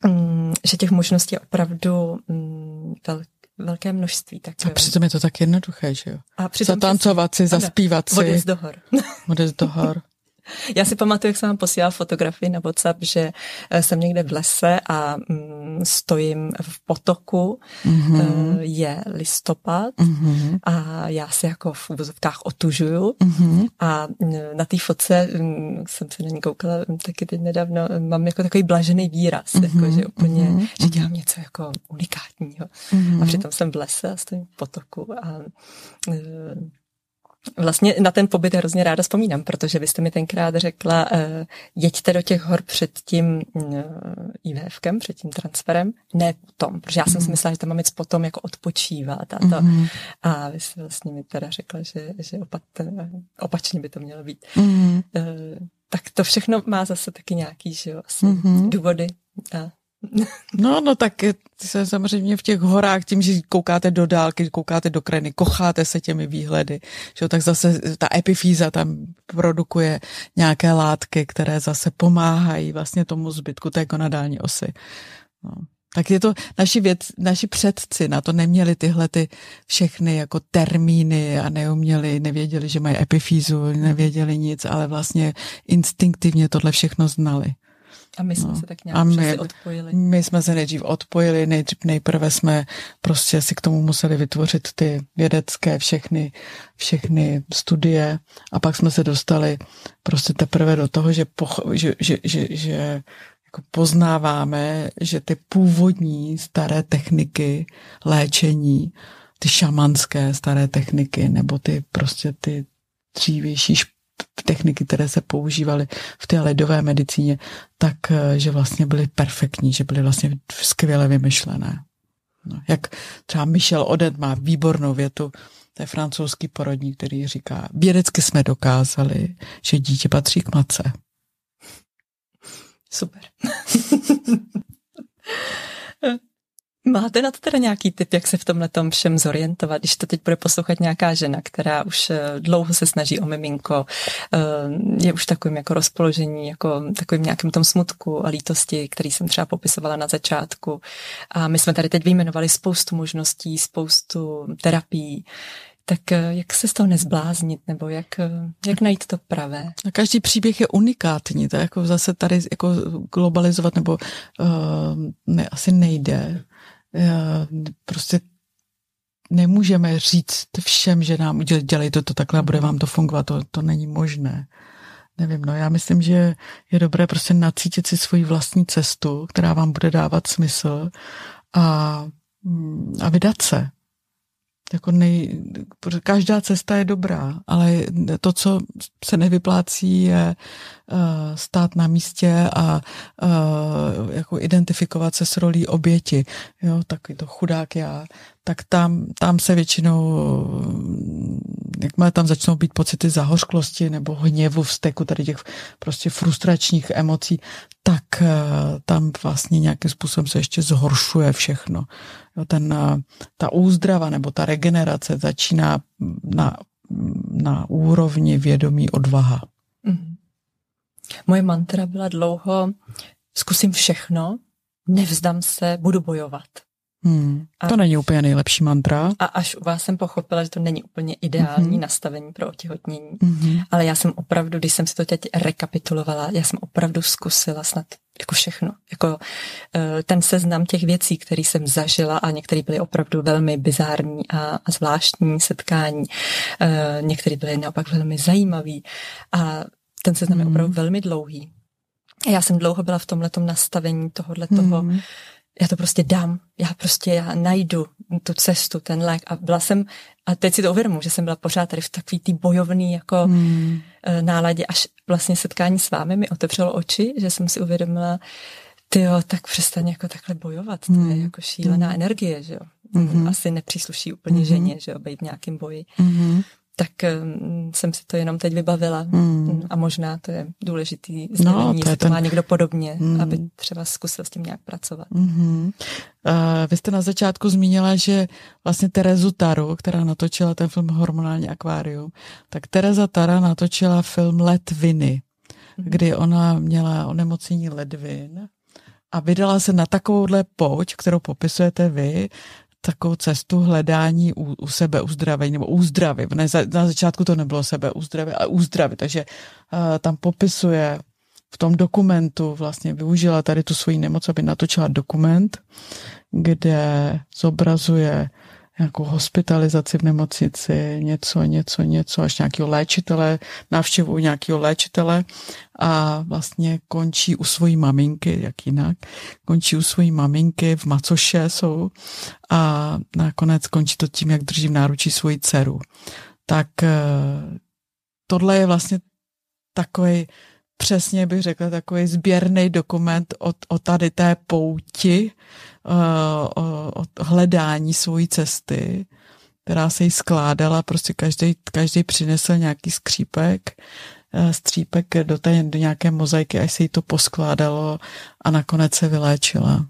mm, že těch možností je opravdu mm, velké množství. Tak, a přitom je to tak jednoduché, že jo? A Zatancovat si, zaspívat si. Odjezd do hor. Odjezd do hor. Já si pamatuju, jak jsem vám posílala fotografii na WhatsApp, že eh, jsem někde v lese a mm, stojím v potoku, mm-hmm. je listopad mm-hmm. a já se jako v uvozovkách otužuju mm-hmm. a mm, na té fotce mm, jsem se na ní koukala taky teď nedávno, mám jako takový blažený výraz, mm-hmm. jako, že úplně, mm-hmm. že dělám něco jako unikátního. Mm-hmm. A přitom jsem v lese a stojím v potoku a Vlastně na ten pobyt hrozně ráda vzpomínám, protože vy jste mi tenkrát řekla, uh, jeďte do těch hor před tím uh, IVFkem, před tím transferem, ne potom, protože já jsem mm. si mhm. myslela, že tam mám jít potom jako odpočívat a to. Mm. A vy jste vlastně mi teda řekla, že, že opat, opačně by to mělo být. Mm. Uh, tak to všechno má zase taky nějaký, že jo, asi mm. důvody a No, no tak se samozřejmě v těch horách, tím, že koukáte do dálky, koukáte do krajiny, kocháte se těmi výhledy, že tak zase ta epifýza tam produkuje nějaké látky, které zase pomáhají vlastně tomu zbytku té gonadální osy. No. Tak je to, naši, věc, naši předci na to neměli tyhle ty všechny jako termíny a neuměli, nevěděli, že mají epifýzu, nevěděli nic, ale vlastně instinktivně tohle všechno znali. A my jsme no. se tak nějak a my, odpojili. My jsme se nejdřív odpojili, nejdřív, nejprve jsme prostě si k tomu museli vytvořit ty vědecké všechny, všechny studie a pak jsme se dostali prostě teprve do toho, že, poch, že, že, že, že jako poznáváme, že ty původní staré techniky léčení, ty šamanské staré techniky, nebo ty prostě ty dřívější techniky, které se používaly v té ledové medicíně, tak eh, že vlastně byly perfektní, že byly vlastně skvěle vymyšlené. No, jak třeba Michel Odet má výbornou větu, To je francouzský porodník, který říká, vědecky jsme dokázali, že dítě patří k matce. Super. *laughs* Máte na to teda nějaký tip, jak se v tomhle tom všem zorientovat, když to teď bude poslouchat nějaká žena, která už eh, dlouho se snaží o miminko, eh, je už takovým jako rozpoložení, jako takovým nějakým tom smutku a lítosti, který jsem třeba popisovala na začátku. A my jsme tady teď vyjmenovali spoustu možností, spoustu terapií. Tak eh, jak se z toho nezbláznit, nebo jak, jak najít to pravé? Každý příběh je unikátní, to jako zase tady jako globalizovat nebo uh, ne, asi nejde. Eh, prostě nemůžeme říct všem, že nám dělej to, to takhle a bude vám to fungovat, to, to není možné. Nevím, no já myslím, že je dobré prostě nacítit si svoji vlastní cestu, která vám bude dávat smysl a, mm, a vydat se. Jako nej, každá cesta je dobrá, ale to, co se nevyplácí, je uh, stát na místě a uh, jako identifikovat se s rolí oběti. Jo, taky to chudák já. Tak tam, tam se většinou, jakmile tam začnou být pocity zahořklosti nebo hněvu, vzteku, tady těch prostě frustračních emocí, tak uh, tam vlastně nějakým způsobem se ještě zhoršuje všechno. Jo, ten, ta úzdrava nebo ta regenerace začíná na, na úrovni vědomí odvaha. Mm. Moje mantra byla dlouho, zkusím všechno, nevzdám se, budu bojovat. Hmm, to a, není úplně nejlepší mantra. A až u vás jsem pochopila, že to není úplně ideální mm-hmm. nastavení pro otěhotnění. Mm-hmm. Ale já jsem opravdu, když jsem si to teď rekapitulovala, já jsem opravdu zkusila snad jako všechno. Jako eh, ten seznam těch věcí, které jsem zažila a některé byly opravdu velmi bizární a, a zvláštní setkání. Eh, některé byly naopak velmi zajímavý a ten seznam mm. je opravdu velmi dlouhý. Já jsem dlouho byla v tomhletom nastavení tohohle toho, mm já to prostě dám, já prostě já najdu tu cestu, ten lék a byla jsem, a teď si to uvědomuji, že jsem byla pořád tady v takový tý bojovný jako hmm. Eh, náladě, až vlastně setkání s vámi mi otevřelo oči, že jsem si uvědomila, ty jo, tak přestaň jako takhle bojovat, to hmm. je jako šílená hmm. energie, že jo. Hmm. Asi nepřísluší úplně hmm. ženě, že jo, být v nějakém boji. Hmm tak um, jsem si to jenom teď vybavila. Mm. A možná to je důležitý no, sdělení, no, jestli to ten... má někdo podobně, mm. aby třeba zkusil s tím nějak pracovat. Mm-hmm. Uh, vy jste na začátku zmínila, že vlastně Terezu Taru, která natočila ten film Hormonální akvárium, tak Tereza Tara natočila film Letviny, mm. kdy ona měla onemocnění ledvin a vydala se na takovouhle pouť, kterou popisujete vy, takovou cestu hledání u, u sebe uzdravení nebo úzdravy. Ne, na začátku to nebylo sebe uzdravy, ale úzdravy, takže uh, tam popisuje v tom dokumentu vlastně využila tady tu svoji nemoc, aby natočila dokument, kde zobrazuje nějakou hospitalizaci v nemocnici, něco, něco, něco, až nějakého léčitele, návštěvu nějakého léčitele a vlastně končí u svojí maminky, jak jinak, končí u svojí maminky, v macoše jsou a nakonec končí to tím, jak drží v náručí svoji dceru. Tak eh, tohle je vlastně takový přesně bych řekla takový sběrný dokument o, o tady té pouti, Eh, o, o hledání svojí cesty, která se jí skládala, prostě každý, každý přinesl nějaký skřípek, eh, střípek do, té, do nějaké mozaiky, až se jí to poskládalo a nakonec se vyléčila.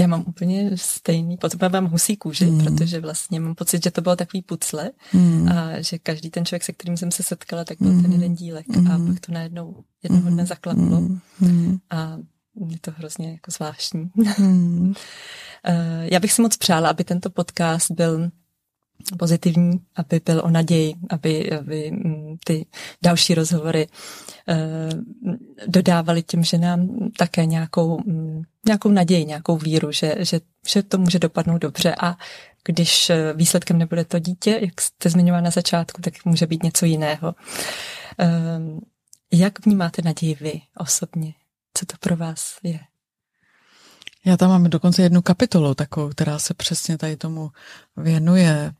Já mám úplně stejný pocit, mám husí kůži, mm. protože vlastně mám pocit, že to bylo takový pucle mm. a že každý ten člověk, se kterým jsem se setkala, tak byl mm. ten jeden dílek mm. a pak to najednou jednoho dne zaklaplo mm. a je to hrozně jako zvláštní. Hmm. *laughs* Eh, já bych si moc přála, aby tento podcast byl pozitivní, aby byl o naději, aby, aby mm, ty další rozhovory eh, dodávali těm ženám také nějakou, mm, nějakou naději, nějakou víru, že, že, že to může dopadnout dobře a když eh, výsledkem nebude to dítě, jak jste zmiňovala na začátku, tak může být něco jiného. Jak vnímáte naději vy osobně? Co to pro vás je? Já tam mám dokonce jednu kapitolu takovou, která se přesně tady tomu věnuje,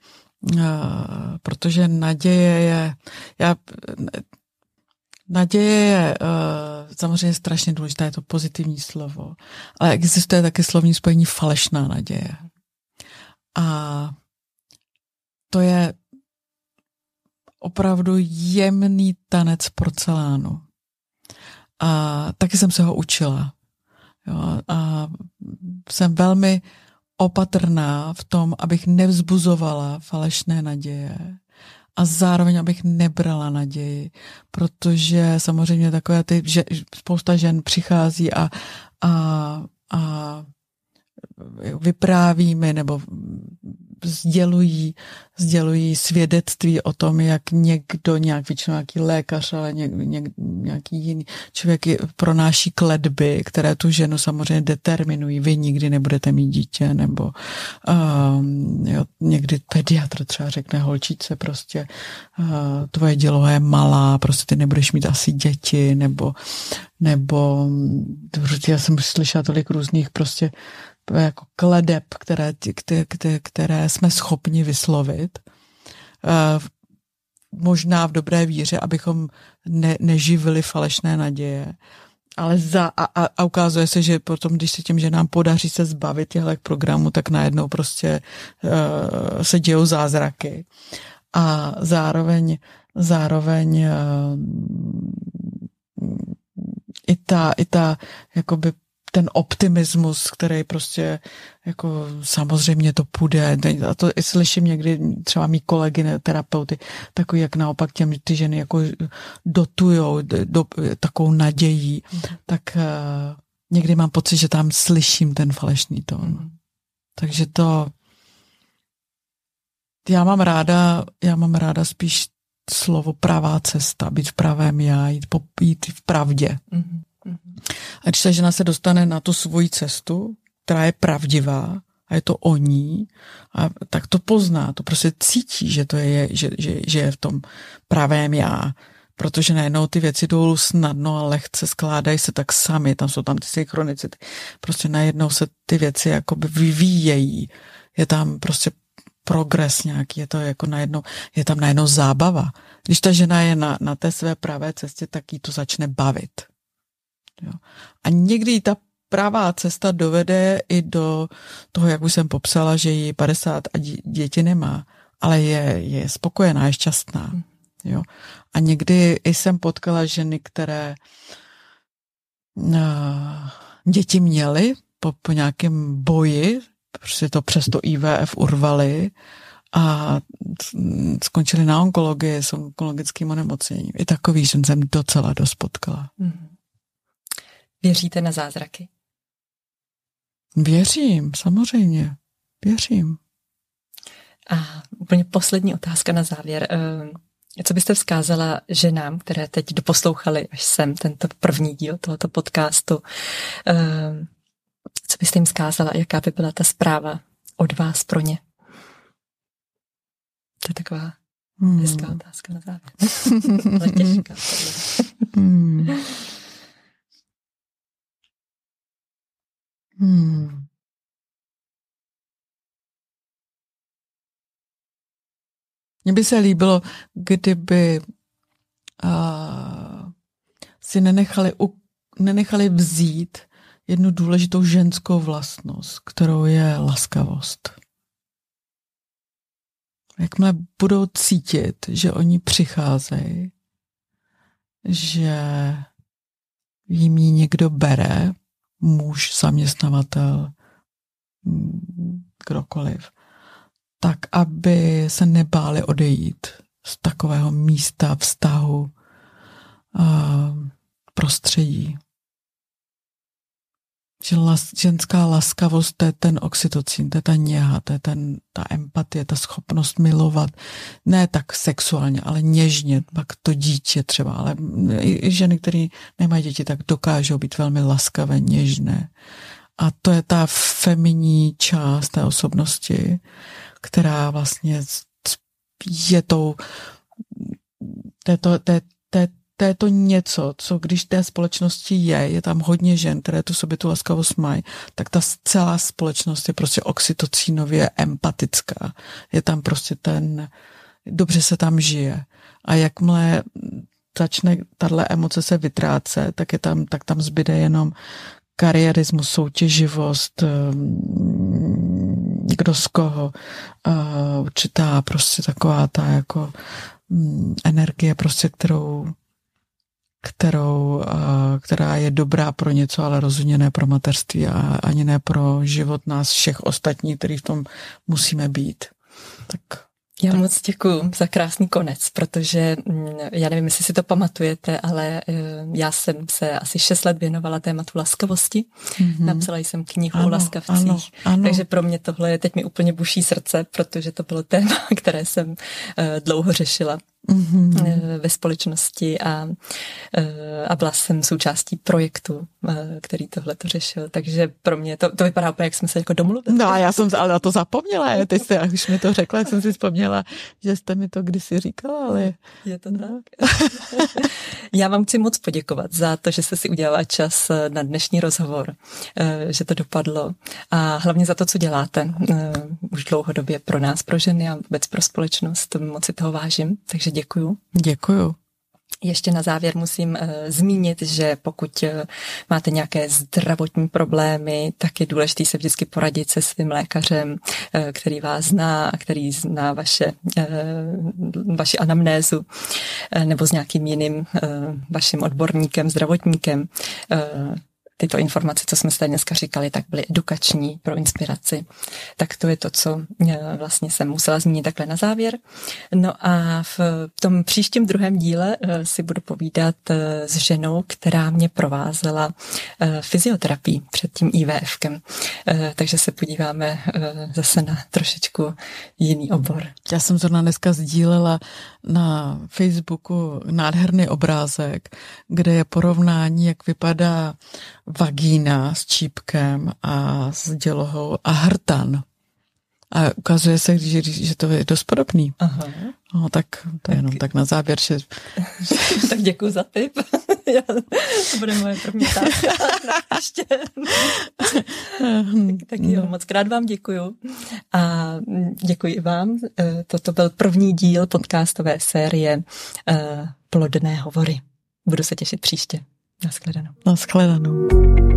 protože naděje je, já, naděje je samozřejmě strašně důležité, je to pozitivní slovo, ale existuje také slovní spojení falešná naděje. A to je opravdu jemný tanec porcelánu. A taky jsem se ho učila. Jo, a jsem velmi opatrná v tom, abych nevzbuzovala falešné naděje a zároveň abych nebrala naději, protože samozřejmě takové ty, že spousta žen přichází a, a, a vyprávíme nebo sdělují, sdělují svědectví o tom, jak někdo, nějak většinou nějaký lékař, ale něk, něk, nějaký jiný člověk pronáší kledby, které tu ženu samozřejmě determinují. Vy nikdy nebudete mít dítě, nebo um, jo, někdy pediatr třeba řekne holčice prostě uh, tvoje dělo je malá, prostě ty nebudeš mít asi děti, nebo nebo já jsem slyšela tolik různých prostě jako kledeb, které, které, které jsme schopni vyslovit. Eh, možná v dobré víře, abychom ne, neživili falešné naděje. Ale za, a, a, ukazuje se, že potom, když se těm, že nám podaří se zbavit těchto programů, tak najednou prostě uh, se dějou zázraky. A zároveň, zároveň uh, i ta, i ta jakoby ten optimismus, který prostě jako samozřejmě to půjde. A to slyším někdy třeba mý kolegy, terapeuty, takový jak naopak těm ty ženy jako dotujou do, takovou nadějí, mm. tak uh, někdy mám pocit, že tam slyším ten falešný tón. Mm. Takže to já mám ráda, já mám ráda spíš slovo pravá cesta, být v pravém já, jít, po, jít v pravdě. Mm. A když ta žena se dostane na tu svoji cestu, která je pravdivá, a je to o ní, a tak to pozná, to prostě cítí, že to je, že, že, že je v tom pravém já, protože najednou ty věci jdou snadno a lehce skládají se tak sami, tam jsou tam ty synchronicity, prostě najednou se ty věci jakoby vyvíjejí, je tam prostě progres nějaký, je to jako najednou, je tam najednou zábava. Když ta žena je na, na té své pravé cestě, tak jí to začne bavit. Jo. A někdy ta pravá cesta dovede i do toho, jak už jsem popsala, že jí 50 a děti nemá, ale je, je spokojená, je šťastná. Jo. A někdy jsem potkala ženy, které uh, děti měly po, po nějakém boji, prostě to přes to IVF urvali a skončili na onkologii s onkologickým onemocněním. I takový jsem docela dost potkala. Mm. Věříte na zázraky? Věřím, samozřejmě. Věřím. A úplně poslední otázka na závěr. Eh, co byste vzkázala ženám, které teď doposlouchali až sem tento první díl tohoto podcastu? Eh, co byste jim vzkázala? Jaká by byla ta zpráva od vás pro ně? To je taková hmm. hezká otázka na závěr. *laughs* Ale těžká. Hmm. Hmm. Mně by se líbilo, kdyby uh, si nenechali, u, nenechali vzít jednu důležitou ženskou vlastnost, kterou je laskavost. Jakmile budou cítit, že oni přicházejí, že jim ji někdo bere, muž, zaměstnavatel, kdokoliv, tak aby se nebáli odejít z takového místa, vztahu, prostředí. Že las, ženská laskavost, to je ten oxytocin, to je ta něha, to je ten, ta empatie, ta schopnost milovat, ne tak sexuálně, ale něžně, pak to dítě třeba, ale i, i ženy, které nemají děti, tak dokážou být velmi laskavé, něžné. A to je ta feminní část té osobnosti, která vlastně je tou, to je, to, to je, to je to je to něco, co když té společnosti je, je tam hodně žen, které tu sobě tu laskavost mají, tak ta celá společnost je prostě oxytocinově empatická. Je tam prostě ten, dobře se tam žije. A jakmile začne tahle emoce se vytrácet, tak, je tam, tak tam zbyde jenom kariérismus, soutěživost, ehm, kdo z koho, uh, určitá prostě taková ta jako mm, energie, prostě kterou kterou, která je dobrá pro něco, ale rozhodně ne pro mateřství a ani ne pro život nás všech ostatních, který v tom musíme být. Tak já moc děkuji za krásný konec, protože mm, já nevím, jestli si to pamatujete, ale eh, já jsem se asi šest let věnovala tématu laskavosti. Mm-hmm. Napsala jsem knihu ano, o laskavcích, ano, ano. takže pro mě tohle je teď mi úplně buší srdce, protože to bylo téma, *laughs* které jsem eh, dlouho řešila mm-hmm. ve společnosti a, eh, a byla jsem součástí projektu, eh, který tohle to řešil. Takže pro mě to, to vypadá úplně, jak jsme se jako domluvili. No a já jsem ale na to zapomněla. Teď jste, už mi to řekla, jak jsem si vzpomněla, že jste mi to kdysi říkala, ale... Je to no. tak. *laughs* já vám chci moc poděkovat za to, že jste si udělala čas na dnešní rozhovor, že to dopadlo a hlavně za to, co děláte už dlouhodobě pro nás, pro ženy a vůbec pro společnost. Moc si toho vážím, takže děkuju. Děkuju. Ještě na závěr musím uh, zmínit, že pokud uh, máte nějaké zdravotní problémy, tak je důležité se vždycky poradit se svým lékařem, uh, který vás zná a který zná vaše, uh, vaši anamnézu uh, nebo s nějakým jiným uh, vaším odborníkem, zdravotníkem. Uh, tyto informace, co jsme tady dneska říkali, tak byly edukační pro inspiraci. Tak to je to, co eh, vlastně jsem musela zmínit takhle na závěr. No a v tom příštím druhém díle eh, si budu povídat eh, s ženou, která mě provázela fyzioterapii před tím IVFkem. Takže se podíváme zase na trošičku jiný obor. Já jsem zrovna dneska sdílela na Facebooku nádherný obrázek, kde je porovnání, jak vypadá vagína s čípkem a s dělohou a hrtan. A ukazuje se, že, že to je dost podobný. Aha. No, tak to je jenom tak na závěr. Že... *laughs* tak děkuji za tip. *laughs* to bude moje první otázka. *laughs* Ještě. tak, tak jo, moc krát vám děkuju. A děkuji vám. E, toto byl první díl podcastové série e, Plodné hovory. Budu se těšit příště. Naschledanou. Naschledanou.